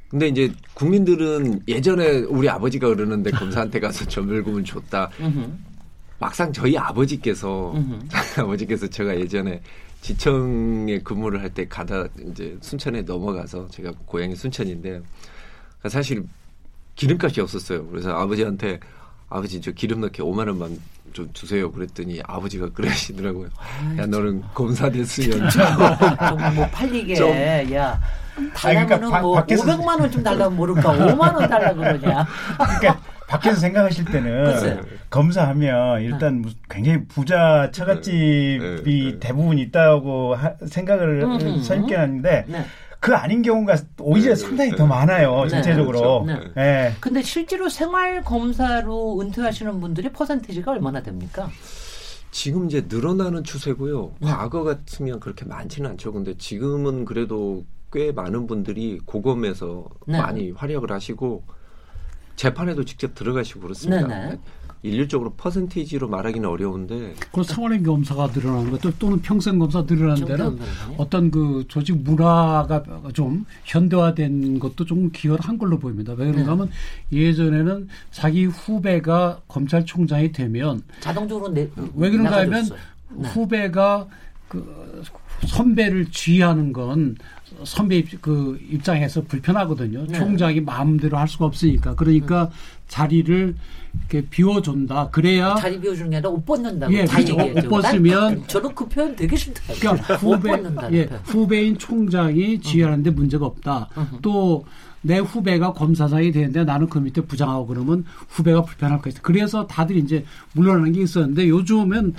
근데 이제 국민들은 예전에 우리 아버지가 그러는데 검사한테 가서 전벌금을 줬다. 막상 저희 아버지께서. 저희 아버지께서 제가 예전에 지청에 근무를 할 때 가다 이제 순천에 넘어가서 제가 고향이 순천인데 사실 기름값이 없었어요. 그래서 아버지한테 아버지 저 기름 넣게 5만 원만 좀 주세요. 그랬더니 아버지가 그러시더라고요. 야 너는 검사 됐으면 좀뭐 팔리게 좀- 야 그러니까 달라면은 바- 뭐 밖에서- 500만 원 좀 달라면 모를까 5만 원 달라 그러냐 그러니까 밖에서 생각하실 때는. 검사하면 일단 굉장히 부자 처갓집이 네, 네. 대부분 있다고 하- 생각을 음흠. 선입견 하는데 네. 그 아닌 경우가 오히려 네, 상당히 네. 더 많아요 네, 전체적으로. 그렇죠. 예. 근데 실제로 생활 검사로 은퇴하시는 분들의 퍼센티지가 얼마나 됩니까? 지금 이제 늘어나는 추세고요. 네. 과거 같으면 그렇게 많지는 않죠. 근데 지금은 그래도 꽤 많은 분들이 고검에서 네. 많이 활약을 하시고 재판에도 직접 들어가시고 그렇습니다. 일률적으로 퍼센테이지로 말하기는 어려운데 그 생활의 검사가 늘어나는 것도 또는 평생 검사 늘어나는 데는? 어떤 그 조직 문화가 좀 현대화된 것도 좀 기여를 한 걸로 보입니다. 왜 그런가 하면 예전에는 자기 후배가 검찰총장이 되면 자동적으로 내, 왜 그런가 하면. 네. 후배가 그 선배를 지휘하는 건 선배 입, 그 입장에서 불편하거든요. 네. 총장이 마음대로 할 수가 없으니까. 그러니까 자리를 이렇게 비워준다. 그래야 자리 비워주는 게 아니라 옷 벗는다고 예, 다 그렇죠. 얘기했죠. 옷 벗으면- 난 저는 그 표현 되게 싫다. 그러니까 옷 후배, 예, 표현. 후배인 총장이 지휘하는데 문제가 없다. 또 내 후배가 검사장이 되는데 나는 그 밑에 부장하고 그러면 후배가 불편할 것이다. 그래서 다들 이제 물러나는 게 있었는데 요즘은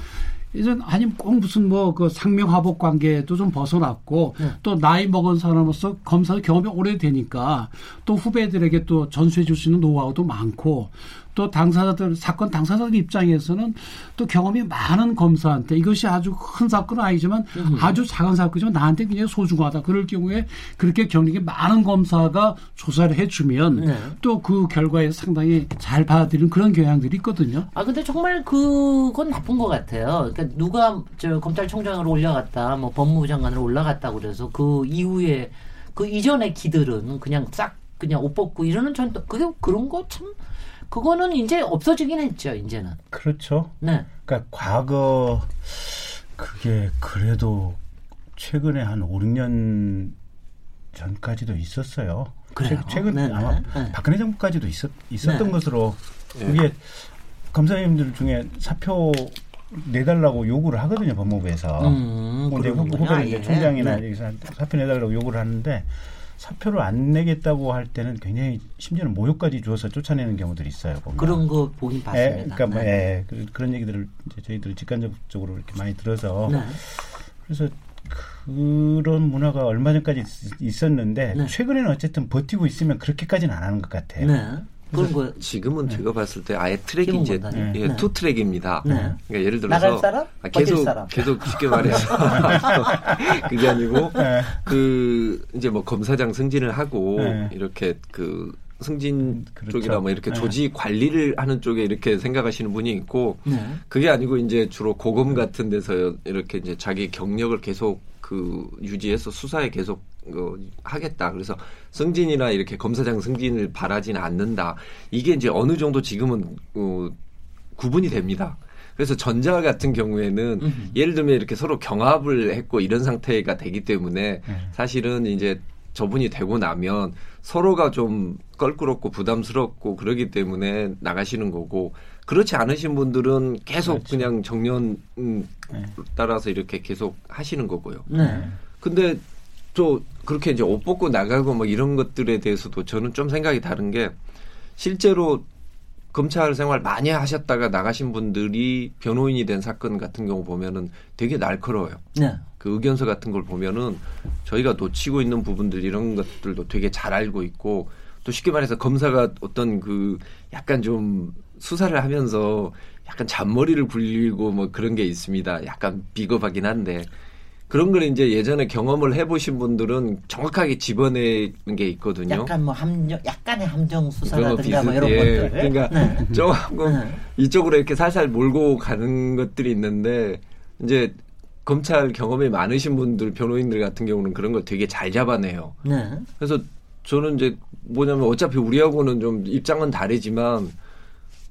이제 아니면 꼭 무슨 뭐 그 상명하복 관계도 좀 벗어났고 네. 또 나이 먹은 사람으로서 검사 경험이 오래되니까 또 후배들에게 또 전수해 줄 수 있는 노하우도 많고 또 당사자들 사건 당사자들 입장에서는 또 경험이 많은 검사한테 이것이 아주 큰 사건은 아니지만 아주 작은 사건이지만 나한테 굉장히 소중하다 그럴 경우에 그렇게 경력이 많은 검사가 조사를 해주면 네. 또그 결과에 상당히 잘 받아들이는 그런 경향들이 있거든요. 아 근데 정말 그건 나쁜 것 같아요. 그러니까 누가 저 검찰총장으로 올라갔다, 뭐 법무부 장관으로 올라갔다 그래서 그 이후에 그 이전의 기들은 그냥 싹 그냥 옷 벗고 이러는 전또 그게 그런 거 참 그거는 이제 없어지긴 했죠 이제는. 그렇죠. 네. 그러니까 과거 그게 그래도 최근에 한 5, 6년 전까지도 있었어요. 그래요? 최, 근 네네. 아마 네. 박근혜 정부까지도 있었, 있었던 네. 것으로 예. 그게 검사님들 중에 사표 내달라고 요구를 하거든요 법무부에서. 음, 뭐 이제 후- 그러는구나. 후배는 이제 예. 총장이나 네. 여기서 사표 내달라고 요구를 하는데 사표를 안 내겠다고 할 때는 굉장히 심지어는 모욕까지 주어서 쫓아내는 경우들이 있어요. 보면. 그런 거 보긴 예, 봤습니다. 그러니까 뭐, 네. 예, 그- 그런 얘기들을 이제 저희들 직간접적으로 이렇게 많이 들어서 네. 그래서 그런 문화가 얼마 전까지 있- 있었는데 네. 최근에는 어쨌든 버티고 있으면 그렇게까지는 안 하는 것 같아요. 네. 그런 거 지금은 네. 제가 봤을 때 아예 트랙이 이제 건다니. 예, 네. two track입니다. 네. 그러니까 예를 들어서 사람, 아, 계속 사람. 계속 쉽게 말해서 그게 아니고 네. 그 이제 뭐 검사장 승진을 하고 네. 이렇게 그 승진 그렇죠. 쪽이나 뭐 이렇게 네. 조직 관리를 하는 쪽에 이렇게 생각하시는 분이 있고 네. 그게 아니고 이제 주로 고검 같은 데서 이렇게 이제 자기 경력을 계속 그 유지해서 수사에 계속 어, 하겠다. 그래서 승진이나 이렇게 검사장 승진을 바라지는 않는다. 이게 이제 어느 정도 지금은 어, 구분이 됩니다. 그래서 전자 같은 경우에는 음. 예를 들면 이렇게 서로 경합을 했고 이런 상태가 되기 때문에 네. 사실은 이제 저분이 되고 나면 서로가 좀 껄끄럽고 부담스럽고 그러기 때문에 나가시는 거고 그렇지 않으신 분들은 계속 그렇죠. 그냥 정년 음, 네. 따라서 이렇게 계속 하시는 거고요. 네. 근데 또 그렇게 이제 옷 벗고 나가고 뭐 이런 것들에 대해서도 저는 좀 생각이 다른 게 실제로 검찰 생활 많이 하셨다가 나가신 분들이 변호인이 된 사건 같은 경우 보면은 되게 날카로워요. 네. 그 의견서 같은 걸 보면은 저희가 놓치고 있는 부분들 이런 것들도 되게 잘 알고 있고 또 쉽게 말해서 검사가 어떤 그 약간 좀 수사를 하면서 약간 잔머리를 굴리고 뭐 그런 게 있습니다. 약간 비겁하긴 한데 그런 걸 이제 예전에 경험을 해보신 분들은 정확하게 집어내는 게 있거든요. 약간 뭐 함정, 약간의 함정 수사라든가 뭐 이런 예, 것들. 그러니까 네. 조금 네. 이쪽으로 이렇게 살살 몰고 가는 것들이 있는데 이제 검찰 경험이 많으신 분들 변호인들 같은 경우는 그런 걸 되게 잘 잡아내요. 네. 그래서 저는 이제 뭐냐면 어차피 우리하고는 좀 입장은 다르지만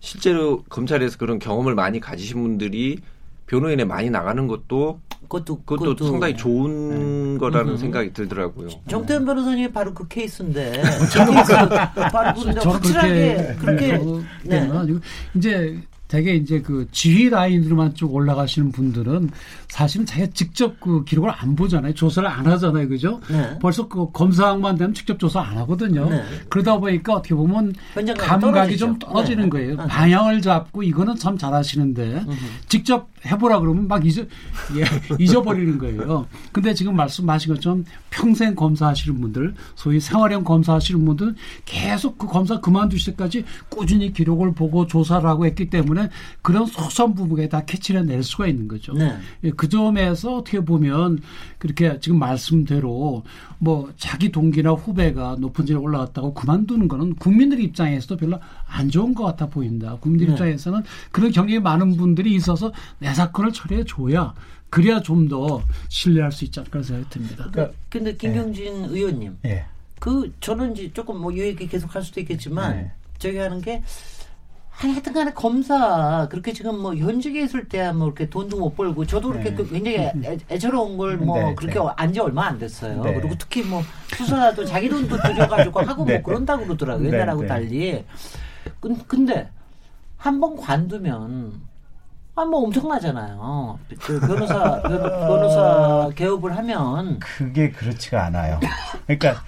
실제로 검찰에서 그런 경험을 많이 가지신 분들이 변호인에 많이 나가는 것도 그것도 그것도 상당히 좋은 거라는 음. 생각이 들더라고요. 정태현 변호사님이 바로 그 케이스인데 저 케이스 바로 그런데 저는 확실하게 그렇게 네. 네. 아니고 이제 되게 이제 그 지휘 라인으로만 쭉 올라가시는 분들은 사실은 자기가 직접 그 기록을 안 보잖아요. 조사를 안 하잖아요. 그죠? 네. 벌써 그 검사만 되면 직접 조사 안 하거든요. 네. 그러다 보니까 어떻게 보면 감각이 떨어지죠. 좀 떨어지는 네. 거예요. 네. 방향을 잡고 이거는 참 잘하시는데 직접 해보라 그러면 막 잊어, 예, 잊어버리는 거예요. 근데 지금 말씀하신 것처럼 평생 검사하시는 분들, 소위 생활형 검사하시는 분들 계속 그 검사 그만두실 때까지 꾸준히 기록을 보고 조사를 하고 했기 때문에 그런 소소한 부분에 다 캐치를 낼 수가 있는 거죠. 네. 예, 그 점에서 어떻게 보면 그렇게 지금 말씀대로 뭐 자기 동기나 후배가 높은 지에 올라갔다고 그만두는 거는 국민들 입장에서도 별로 안 좋은 것 같아 보인다. 국민들 네. 입장에서는 그런 경력이 많은 분들이 있어서 내 사건을 처리해 줘야 그래야 좀 더 신뢰할 수 있지 않을까 생각이 듭니다. 그러니까 근데 김경진 의원님 예. 그 저는 이제 조금 뭐 이 얘기 계속 할 수도 있겠지만 네. 저기 하는 게 하여튼 간에 검사 그렇게 지금 뭐 현직에 있을 때야 뭐 이렇게 돈도 못 벌고 저도 그렇게 네. 그 굉장히 애, 애처로운 걸뭐 네, 그렇게 네. 안지 얼마 안 됐어요. 네. 그리고 특히 뭐 수사도 자기 돈도 들여가지고 하고 네. 뭐 그런다고 그러더라고요. 네, 옛날하고 네. 달리. 근- 근데 한 번 관두면 아 뭐 엄청나잖아요. 그 변호사 변- 변호사 개업을 하면 그게 그렇지가 않아요. 그러니까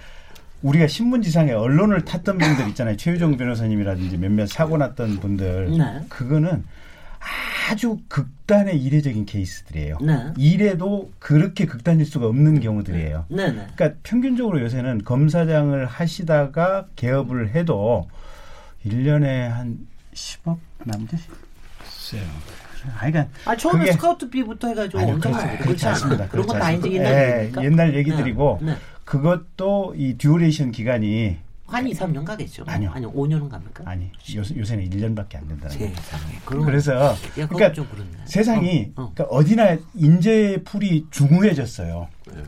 우리가 신문지상에 언론을 탔던 분들 있잖아요. 최유정 변호사님이라든지 몇몇 사고 났던 분들. 네. 그거는 아주 극단의 이례적인 케이스들이에요. 네. 이래도 그렇게 극단일 수가 없는 경우들이에요. 네 네. 그러니까 평균적으로 요새는 검사장을 하시다가 개업을 해도 1년에 한 10억 남짓? 글쎄요. 아니, 그러니까 아 처음에 스카우트비부터 해가지고 아니요, 엄청 그렇지, 그렇지 않습니다. 그런 건 그렇지 다 이제 않습니다. 옛날 예, 얘기니까. 옛날 얘기들이고 네, 네. 그것도 이 듀레이션 기간이 한 2, 3년 가겠죠. 아니요. 아니 5년은 갑니까? 아니 요새, 요새는 1년밖에 안 된다는 거예요. 그래서 야, 그러니까. 세상이 어, 어. 그러니까 어디나 인재풀이 중후해졌어요. 네.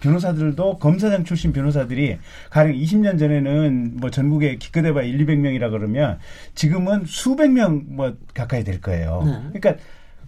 변호사들도 검사장 출신 변호사들이 가령 20년 전에는 뭐 전국에 기껏해봐 1, 200명이라 그러면 지금은 수백 명 뭐 가까이 될 거예요. 네. 그러니까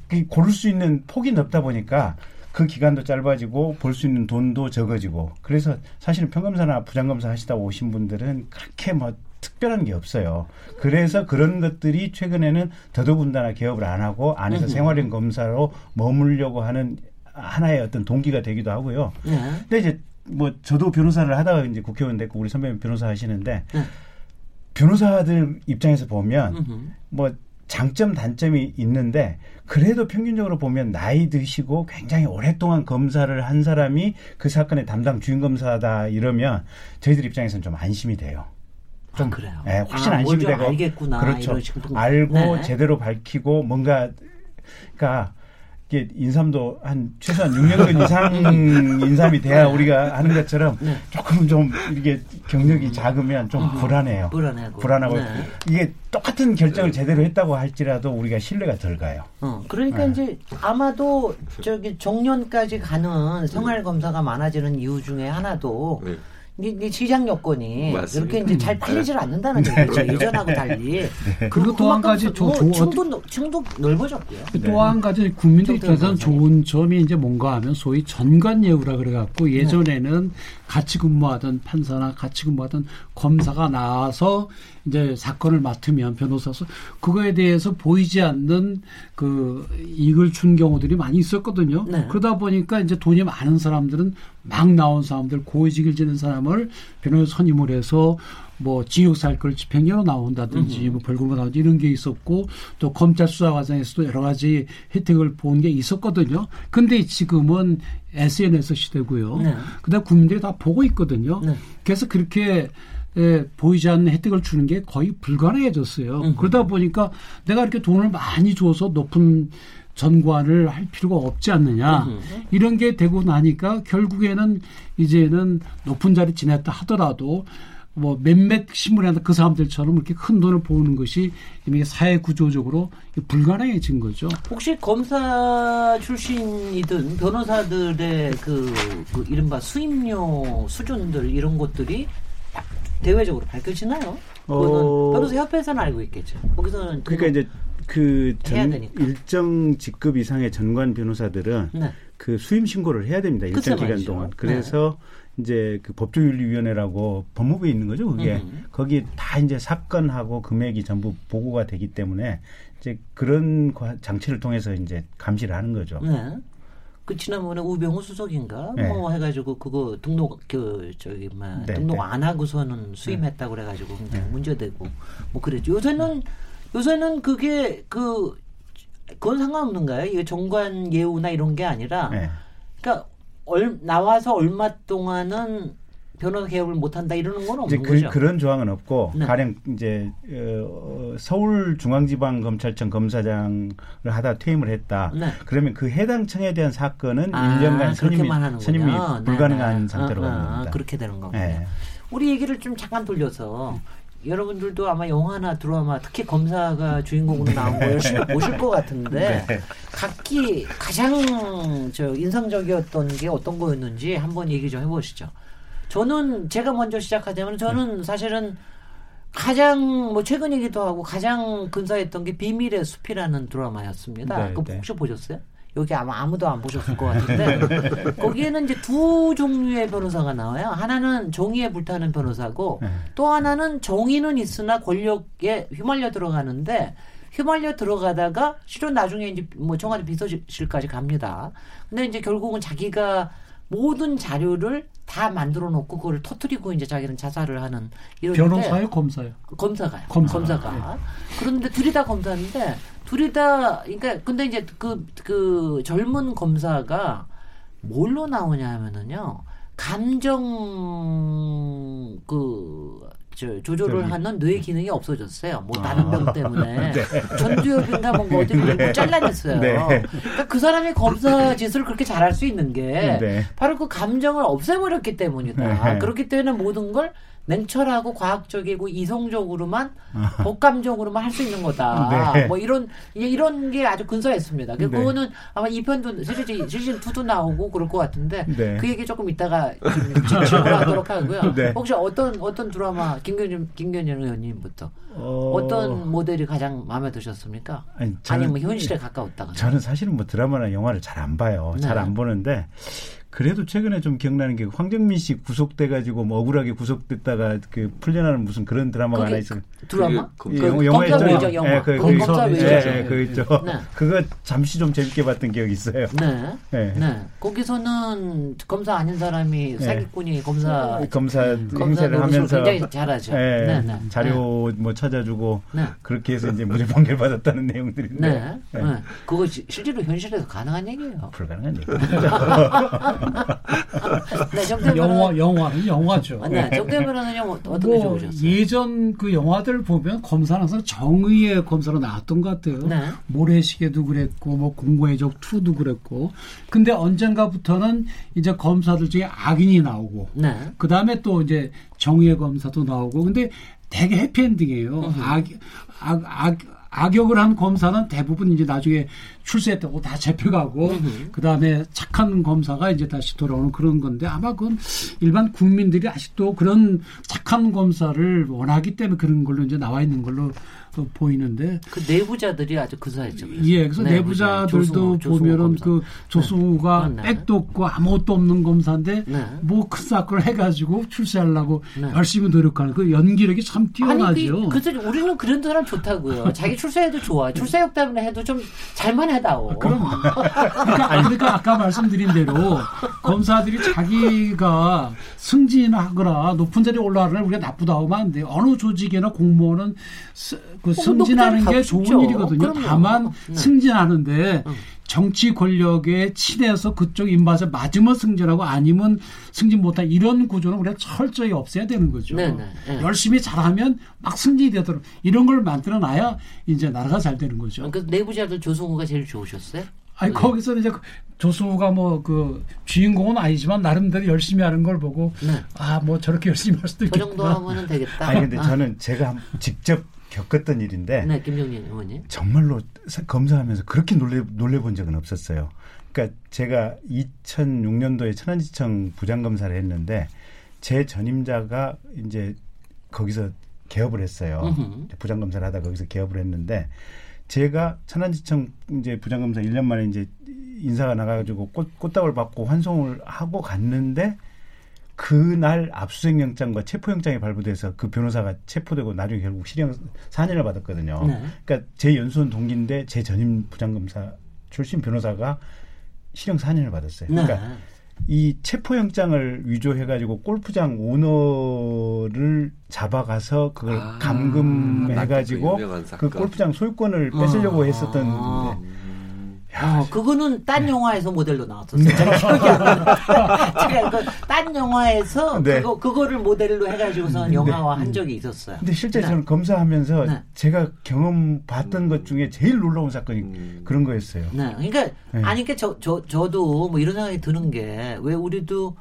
그 고를 수 있는 폭이 넓다 보니까 그 기간도 짧아지고 벌수 있는 돈도 적어지고 그래서 사실은 평검사나 부장검사 하시다 오신 분들은 그렇게 뭐 특별한 게 없어요. 그래서 그런 것들이 최근에는 더더군다나 개업을 안 하고 안에서 음흠. 생활형 검사로 머물려고 하는 하나의 어떤 동기가 되기도 하고요. 네. 근데 이제 뭐 저도 변호사를 하다가 이제 국회의원 됐고 우리 선배님 변호사 하시는데 네. 변호사들 입장에서 보면. 뭐 장점 단점이 있는데 그래도 평균적으로 보면 나이 드시고 굉장히 오랫동안 검사를 한 사람이 그 사건의 담당 주임 검사다 이러면 저희들 입장에서는 좀 안심이 돼요. 좀 아, 그래요? 예, 훨씬 아, 안심이 되고 알겠구나, 그렇죠. 알고 네. 제대로 밝히고 뭔가 그러니까 이게 인삼도 한 최소한 6년근 이상 인삼이 돼야 우리가 하는 것처럼 네. 조금 좀 이게 경력이 작으면 좀 음. 불안해요. 불안하고. 불안하고 네. 이게 똑같은 결정을 제대로 했다고 할지라도 우리가 신뢰가 덜 가요. 어, 그러니까 네. 이제 아마도 저기 정년까지 가는 생활 검사가 많아지는 이유 중에 하나도 네. 이, 이 시장 여건이 맞습니다. 이렇게 이제 잘 팔리질 않는다는 얘기죠. 예전하고 달리. 그리고 또 한 가지 조- 뭐 층도 넓어졌고요. 또 한 가지 국민들 입장에서는. 좋은 점이 이제 뭔가 하면 소위 전관 예우라 그래갖고 예전에는 같이 근무하던 판사나 같이 근무하던 검사가 나와서 이제 사건을 맡으면 변호사서 그거에 대해서 보이지 않는 그 이익을 준 경우들이 많이 있었거든요. 네. 그러다 보니까 이제 돈이 많은 사람들은 막 나온 사람들 고위직을 지는 사람을 변호사 선임을 해서 뭐 징역 살 걸 집행유예로 나온다든지 뭐 벌금으로 나오든지 이런 게 있었고 또 검찰 수사 과정에서도 여러 가지 혜택을 본 게 있었거든요. 근데 지금은 SNS 시대고요. 네. 그다음 국민들이 다 보고 있거든요. 네. 그래서 그렇게 에, 보이지 않는 혜택을 주는 게 거의 불가능해졌어요. 음흠. 그러다 보니까 내가 이렇게 돈을 많이 줘서 높은 전관을 할 필요가 없지 않느냐. 음흠. 이런 게 되고 나니까 결국에는 이제는 높은 자리 지냈다 하더라도 뭐 몇몇 신문에 한그 사람들처럼 이렇게 큰 돈을 모으는 것이 이미 사회 구조적으로 불가능해진 거죠. 혹시 검사 출신이든 변호사들의 그, 그 이른바 수임료 수준들 이런 것들이 대외적으로 밝혀지나요? 그거는 어. 변호사 협회에서는 알고 있겠죠. 거기서는 그러니까 이제 그 전. 일정 직급 이상의 전관 변호사들은 네. 그 수임 신고를 해야 됩니다. 일정 기간 말이죠. 동안. 그래서 이제 그 법조윤리위원회라고 법무부에 있는 거죠. 그게 음. 거기 다 이제 사건하고 금액이 전부 보고가 되기 때문에 이제 그런 과- 장치를 통해서 이제 감시를 하는 거죠. 네. 그 지난번에 우병우 수석인가 네. 뭐 해가지고 그거 등록 그 저기 뭐 네, 등록 네. 안 하고서는 수임했다 고 그래가지고 굉장히 문제되고 뭐 그랬죠. 요새는 요새는 그게 그 그건 상관없는 가요? 이게 정관 예우나 이런 게 아니라 네. 그러니까 얼, 나와서 얼마 동안은 변호사 개업을 못한다 이러는 건 이제 없는 그, 거죠. 그런 조항은 없고 네. 가령 이제 어, 서울중앙지방검찰청 검사장을 하다 퇴임을 했다. 네. 그러면 그 해당 청에 대한 사건은 아, 1년간 선임이. 선임이 네, 불가능한 네. 상태로 아, 가는 아, 겁니다. 그렇게 되는 거군요. 네. 우리 얘기를 좀 잠깐 돌려서 여러분들도 아마 영화나 드라마 특히 검사가 주인공으로 나온 거 열심히 보실 것 같은데 네. 각기 가장 저 인상적이었던 게 어떤 거였는지 한번 얘기 좀 해보시죠. 저는 제가 먼저 시작하자면 저는 사실은 가장 뭐 최근이기도 하고 가장 근사했던 게 비밀의 숲이라는 드라마였습니다. 네, 그거 네. 혹시 보셨어요? 여기 아마 아무도 안 보셨을 것 같은데 거기에는 이제 두 종류의 변호사가 나와요. 하나는 정의에 불타는 변호사고 네. 또 하나는 정의는 있으나 권력에 휘말려 들어가는데 휘말려 들어가다가 실은 나중에 이제 뭐 청와대 비서실까지 갑니다. 근데 이제 결국은 자기가 모든 자료를 다 만들어 놓고 그걸 터트리고 이제 자기는 자살을 하는 이런 변호사요, 검사요. 검사가요. 검사. 검사가. 그런데 둘이 다 검사인데 둘이 다 그러니까 근데 이제 그그 젊은 검사가 뭘로 나오냐 하면은요. 감정 그 저, 조절을 저기. 하는 뇌 기능이 없어졌어요. 뭐 아. 다른 병 때문에 전두엽인가 뭔가 어디 네. 잘라냈어요. 네. 그러니까 그 사람이 검사 짓을 그렇게 잘할 수 있는 게 네. 바로 그 감정을 없애버렸기 때문이다. 네. 그렇기 때문에 모든 걸 냉철하고 과학적이고 이성적으로만 복감적으로만 할 수 있는 거다. 네. 뭐 이런 이런 게 아주 근사했습니다. 그 네. 그거는 아마 2편도 시리즈 시즌 2도 나오고 그럴 것 같은데 네. 그 얘기 조금 이따가 질문하도록 하고요. 네. 혹시 어떤 어떤 드라마 김견준 김견준 의원님부터 어, 어... 떤 모델이 가장 마음에 드셨습니까? 아니, 아니 저는- 면 현실에 가까웠다거나. 저는 사실은 뭐 드라마나 영화를 잘 안 봐요. 네. 잘안 보는데 그래도 최근에 좀 기억나는 게 황정민 씨 구속돼 가지고 뭐 억울하게 구속됐다가 그 풀려나는 무슨 그런 드라마가 그게 하나 있어요. 드라마? 그게 그그 영화 있잖아요. 외적 영화. 예, 그- 그 그- 검사 예, 그 있죠. 네. 그거 잠시 좀 재밌게 봤던 기억이 있어요. 네. 네. 네. 거기서는 검사 아닌 사람이 네. 사기꾼이 검사 검사 검사 행세를 하면서 굉장히 잘하죠. 예, 네, 네. 자료 뭐 찾아주고 네. 그렇게 해서 이제 무죄 판결 받았다는 내용들인데 네. 네. 네. 그거 시- 실제로 현실에서 가능한 얘기예요. 불가능한 얘기. 네, 정태 영화 영화는 영화죠. 아, 네, 정태 변호사님 어떤 게뭐 좋으셨어요? 예전 그 영화들 보면 검사는 항상 정의의 검사로 나왔던 것 같아요. 네. 모래시계도 그랬고 뭐 공고의 적 2도 그랬고. 근데 언젠가부터는 이제 검사들 중에 악인이 나오고 네. 그 다음에 또 이제 정의의 검사도 나오고 근데 되게 해피엔딩이에요. 악, 악, 악, 악역을 한 검사는 대부분 이제 나중에 출세했다고 다 잡혀가고 그 다음에 착한 검사가 이제 다시 돌아오는 그런 건데 아마 그건 일반 국민들이 아직도 그런 착한 검사를 원하기 때문에 그런 걸로 이제 나와 있는 걸로 어, 보이는데 그 내부자들이 아주 근사했죠. 그래서. 예, 그래서 네, 내부자들도 조승우, 조승우 보면은 검사. 그 조승우가 네. 백도 없고 아무것도 없는 검사인데 네. 뭐큰 사건을 해가지고 출세하려고 네. 열심히 노력하는 그 연기력이 참 뛰어나죠. 아니, 그, 그, 우리는 그런 사람 좋다고요. 자기 출세해도 좋아. 출세역 때문에 해도 좀 잘만 해다오. 그럼 그러니까, 그러니까 아까 말씀드린 대로 검사들이 자기가 승진하거나 높은 자리에 올라가는 우리가 나쁘다 하면 안 돼요. 어느 조직이나 공무원은 스- 그 승진하는 게 좋은. 일이거든요. 그럼요. 다만 네. 승진하는데 정치 권력에 친해서 그쪽 입맛에 맞으면 승진하고 아니면 승진 못한 이런 구조는 우리가 철저히 없애야 되는 거죠. 네, 네, 네. 열심히 잘하면 막 승진이 되도록 이런 걸 만들어 놔야 이제 나라가 잘 되는 거죠. 그 내부자들 조승우가 제일 좋으셨어요? 아니 거기서 이제 그 조승우가 뭐 그 주인공은 아니지만 나름대로 열심히 하는 걸 보고 네. 아뭐 저렇게 열심히 할 수도 그 있겠구나. 정도 하면은 되겠다. 아니 근데 저는 제가 한- 직접 겪었던 일인데 네, 김정민 의원님. 정말로 사- 검사하면서 그렇게 놀래 놀래 본 적은 없었어요. 그러니까 제가 2006년도에 천안지청 부장검사를 했는데 제 전임자가 이제 거기서 개업을 했어요. 부장검사를 하다 거기서 개업을 했는데 제가 천안지청 이제 부장검사 1년 만에 이제 인사가 나가가지고 꽃, 꽃다발 받고 환송을 하고 갔는데 그날 압수수색 영장과 체포영장이 발부돼서 그 변호사가 체포되고 나중에 결국 실형 4년을 받았거든요. 네. 그러니까 제 연수원 동기인데 제 전임 부장검사 출신 변호사가 실형 4년을 받았어요. 네. 그러니까 이 체포영장을 위조해가지고 골프장 오너를 잡아가서 그걸 아, 감금해가지고 그 그. 골프장 소유권을 뺏으려고 아. 했었던 아. 데 어, 그거는 네. 딴 영화에서 모델로 나왔었어요. 제가 기억이 안 나. 제가 그딴 영화에서 네. 그거 그거를 모델로 해가지고선 영화화 한 적이 있었어요. 근데 실제 네. 저는 검사하면서 네. 제가 경험 봤던 것 중에 제일 놀라운 사건이 음. 그런 거였어요. 네, 그러니까 네. 아니 그러니까 저, 저 저도 뭐 이런 생각이 드는 게 왜 우리도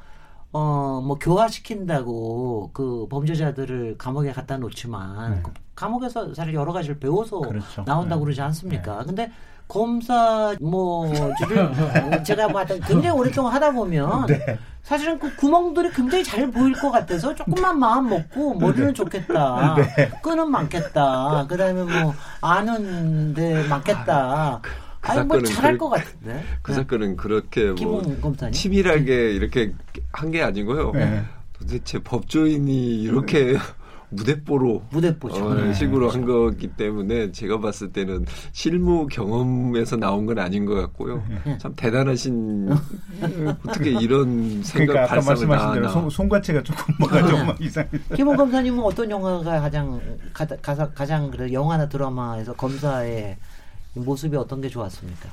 어 뭐 교화시킨다고 그 범죄자들을 감옥에 갖다 놓지만 네. 그 감옥에서 사실 여러 가지를 배워서 그렇죠. 나온다고 네. 그러지 않습니까? 근데 검사 뭐를 제가 봤던 굉장히 오랫동안 하다 보면 네. 사실은 그 구멍들이 굉장히 잘 보일 것 같아서 조금만 마음 먹고 머리는 좋겠다. 네. 끈은 많겠다. 그다음에 뭐 아는데 많겠다. 그 아니 뭐 잘할 것 같은데. 그 사건은 그렇게 뭐 검사님. 치밀하게 이렇게 한 게 아니고요. 네. 도대체 법조인이 이렇게 무대뽀로 무대뽀죠. 어, 네. 식으로 한 거기 때문에 제가 봤을 때는 실무 경험에서 나온 건 아닌 것 같고요. 네. 참 대단하신 어떻게 이런 생각 그러니까 아까 발상을 말씀하신 다 대로. 손, 손과체가 조금 뭐가 좀막 이상해. 김웅 검사님은 어떤 영화가 가장 가, 가장 가장 그래 영화나 드라마에서 검사의 모습이 어떤 게 좋았습니까?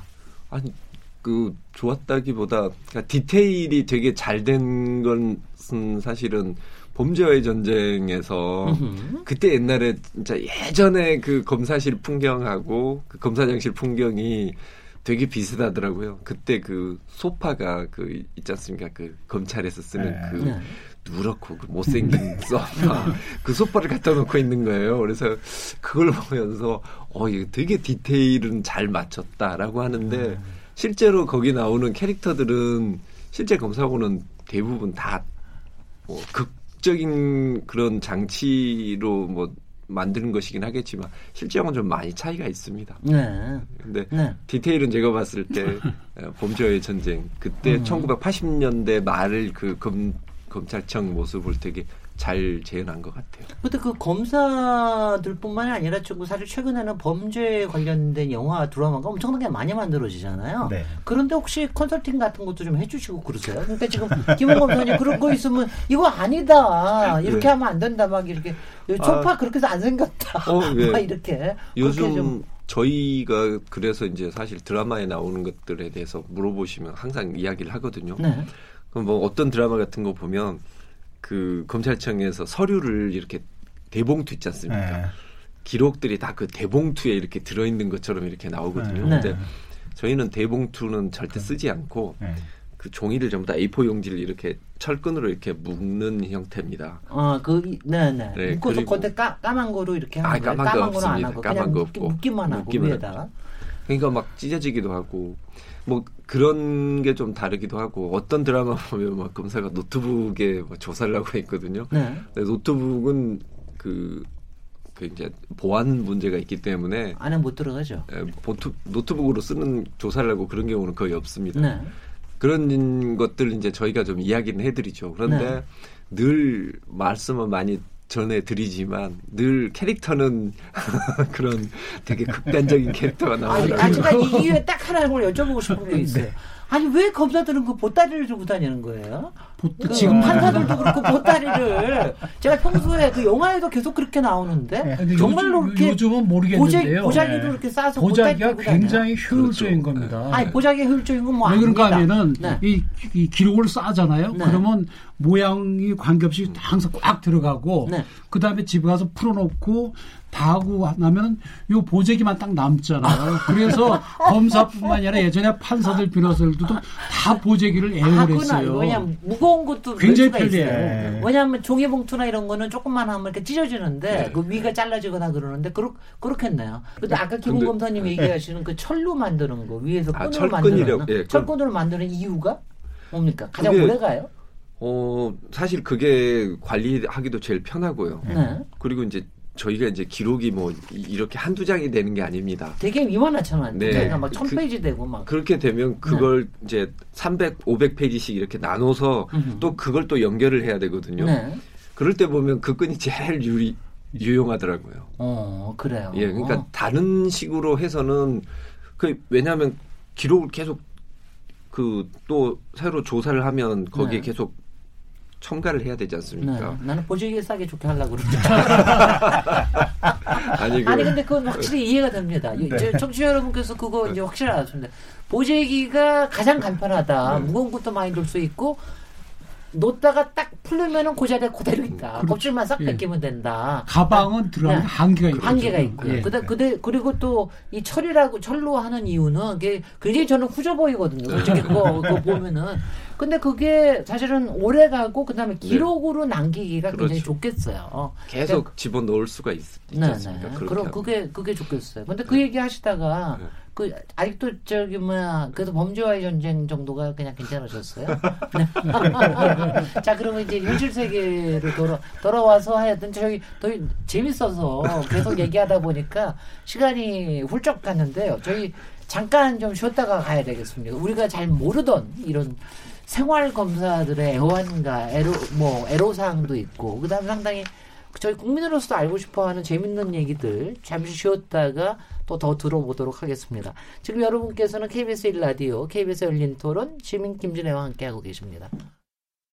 아니 그 좋았다기보다 그러니까 디테일이 되게 잘 된 것은 사실은 범죄와의 전쟁에서. 그때 옛날에 진짜 예전에 그 검사실 풍경하고 그 검사장실 풍경이 되게 비슷하더라고요. 그때 그 소파가 그 있지 않습니까? 그 검찰에서 쓰는 네. 그 네. 누렇고 그 못생긴 소파 그 소파를 갖다 놓고 있는 거예요. 그래서 그걸 보면서 어 이거 되게 디테일은 잘 맞췄다라고 하는데 실제로 거기 나오는 캐릭터들은 실제 검사하고는 대부분 다뭐 극 적인 그런 장치로 뭐 만드는 것이긴 하겠지만 실제하고는 좀 많이 차이가 있습니다. 네. 근데 네. 디테일은 제가 봤을 때 어, 범죄와의 전쟁 그때 음. 1980년대 말그 검, 검찰청 모습을 되게 잘 재현한 것 같아요. 근데 그 검사들뿐만이 아니라 지금 사실 최근에는 범죄 관련된 영화 드라마가 엄청나게 많이 만들어지잖아요. 네. 그런데 혹시 컨설팅 같은 것도 좀 해주시고 그러세요? 그러니까 지금 김원 검사님 그런 거 있으면 이거 아니다 이렇게 네. 하면 안 된다 막 이렇게 소파 그렇게 해서 안 생겼다 어, 예. 막 이렇게 요즘 좀 저희가 그래서 이제 사실 드라마에 나오는 것들에 대해서 물어보시면 항상 이야기를 하거든요. 네. 그럼 뭐 어떤 드라마 같은 거 보면 그 검찰청에서 서류를 이렇게 대봉투 있지 않습니까? 네. 기록들이 다 그 대봉투에 이렇게 들어있는 것처럼 이렇게 나오거든요. 네. 근데 저희는 대봉투는 절대 쓰지 않고 네. 그 종이를 전부 다 A4 용지를 이렇게 철끈으로 이렇게 묶는 형태입니다. 어, 그, 이- 네네. 네, 묶어서 그리고- 겉에 까, 까만 거로 이렇게 하는 아, 거예요? 까만 거 거는 안 없습니다. 하고 까만 그냥 거 묶기, 없고. 묶기만 하고 묶기만 위에다가. 그러니까 막 찢어지기도 하고 뭐 그런 게 좀 다르기도 하고 어떤 드라마 보면 막 검사가 노트북에 뭐 조사를 하고 있거든요. 네. 노트북은 그, 그 이제 보안 문제가 있기 때문에 안에 못 들어가죠. 에, 보트, 노트북으로 쓰는 조사를 하고 그런 경우는 거의 없습니다. 네. 그런 것들 이제 저희가 좀 이야기는 해드리죠. 그런데 네. 늘 말씀은 많이 전해드리지만 늘 캐릭터는 그런 되게 극단적인 캐릭터가. 아, 제가 이 이유에 딱 하나를 여쭤보고 싶은 게 있어요. 아니, 왜 검사들은 그 보따리를 들고 다니는 거예요? 보- 그 지금 판사들도 그렇고 보따리를 제가 평소에 그 영화에도 계속 그렇게 나오는데 근데 정말로 요즘, 그렇게 요즘은 모르겠는데요. 보자기도 네. 그렇게 싸서 보자기가? 굉장히 효율적인 그렇죠. 겁니다. 아니 보자기 효율적인 건뭐왜 그런가. 하면은 네. 이, 이 기록을 싸잖아요. 네. 그러면 모양이 관계없이 항상 꽉 들어가고 네. 그 다음에 집에 가서 풀어놓고 다 하고 나면은 요 보재기만 딱 남잖아요. 그래서 검사뿐만 아니라 예전에 판사들 변호사들도 다 보재기를 애용을. 했어요. 왜냐면 무거운 것도 굉장히. 편리해요. 왜냐하면 종이봉투나 이런 거는 조금만 하면 이렇게 찢어지는데 네. 그 위가 잘라지거나 그러는데 그렇 그렇겠네요. 근데 아까 근데- 검사님 얘기하시는 그 철로 만드는 거 위에서 아, 끈으로 철끈이라고, 만드는 예, 그- 철끈으로 만드는 이유가 뭡니까? 가장 그게- 오래 가요? 어, 사실 그게 관리하기도 제일 편하고요. 네. 그리고 이제 저희가 이제 기록이 뭐 이- 이렇게 한두 장이 되는 게 아닙니다. 되게 이만하잖아요. 네. 그러니까 막 그- 천 페이지 되고 막. 그렇게 되면 그걸 이제 300, 500페이지씩 이렇게 나눠서 음흠. 또 그걸 또 연결을 해야 되거든요. 네. 그럴 때 보면 그 끈이 제일 유리, 유용하더라고요. 어 그래요. 예, 그러니까 어. 다른 식으로 해서는 그 왜냐하면 기록을 계속 그 또 새로 조사를 하면 거기에 네. 계속 첨가를 해야 되지 네. 않습니까? 나는 보조기에 싸게 좋게 하려고 그러는데. 아니, 그, 아니 근데 그건 확실히 이해가 됩니다. 네. 이제 청취자 여러분께서 그거 이제 확실히 알았습니다. 보재기가 가장 간편하다. 네. 무거운 것도 많이 들 수 있고 놓다가 딱 풀리면은 그 자리에 그대로 있다. 그렇죠. 껍질만 싹 예. 벗기면 된다. 가방은 들어가는 네. 한계가 있고 한계가 있고요. 예. 그다 그대 그리고 또 이 철이라고 철로 하는 이유는 그게 굉장히 저는 후져 보이거든요. 솔직히 그거, 그거 보면은. 근데 그게 사실은 오래 가고 그다음에 기록으로 남기기가 굉장히 네. 그렇죠. 좋겠어요. 계속 집어 넣을 수가 있, 있지 네, 않습니까? 네. 그럼. 그게 그게 좋겠어요. 근데 그 얘기 하시다가 네. 그 아직도 저기 뭐야 그래도 범죄와의 전쟁 정도가 그냥 괜찮으셨어요? 네. 자 그러면 이제 현실 세계로 돌아 돌아와서 하여튼 저희 더 재밌어서 계속 얘기하다 보니까 시간이 훌쩍 갔는데요. 저희 잠깐 좀 쉬었다가 가야 되겠습니다. 우리가 잘 모르던 이런 생활 검사들의 애환과 애로 뭐 애로사항도 있고 그다음 에 상당히 저희 국민으로서도 알고 싶어하는 재밌는 얘기들 잠시 쉬었다가 또 더 들어보도록 하겠습니다. 지금 여러분께서는 KBS 1라디오, KBS 열린 토론, 시민 김진애와 함께하고 계십니다.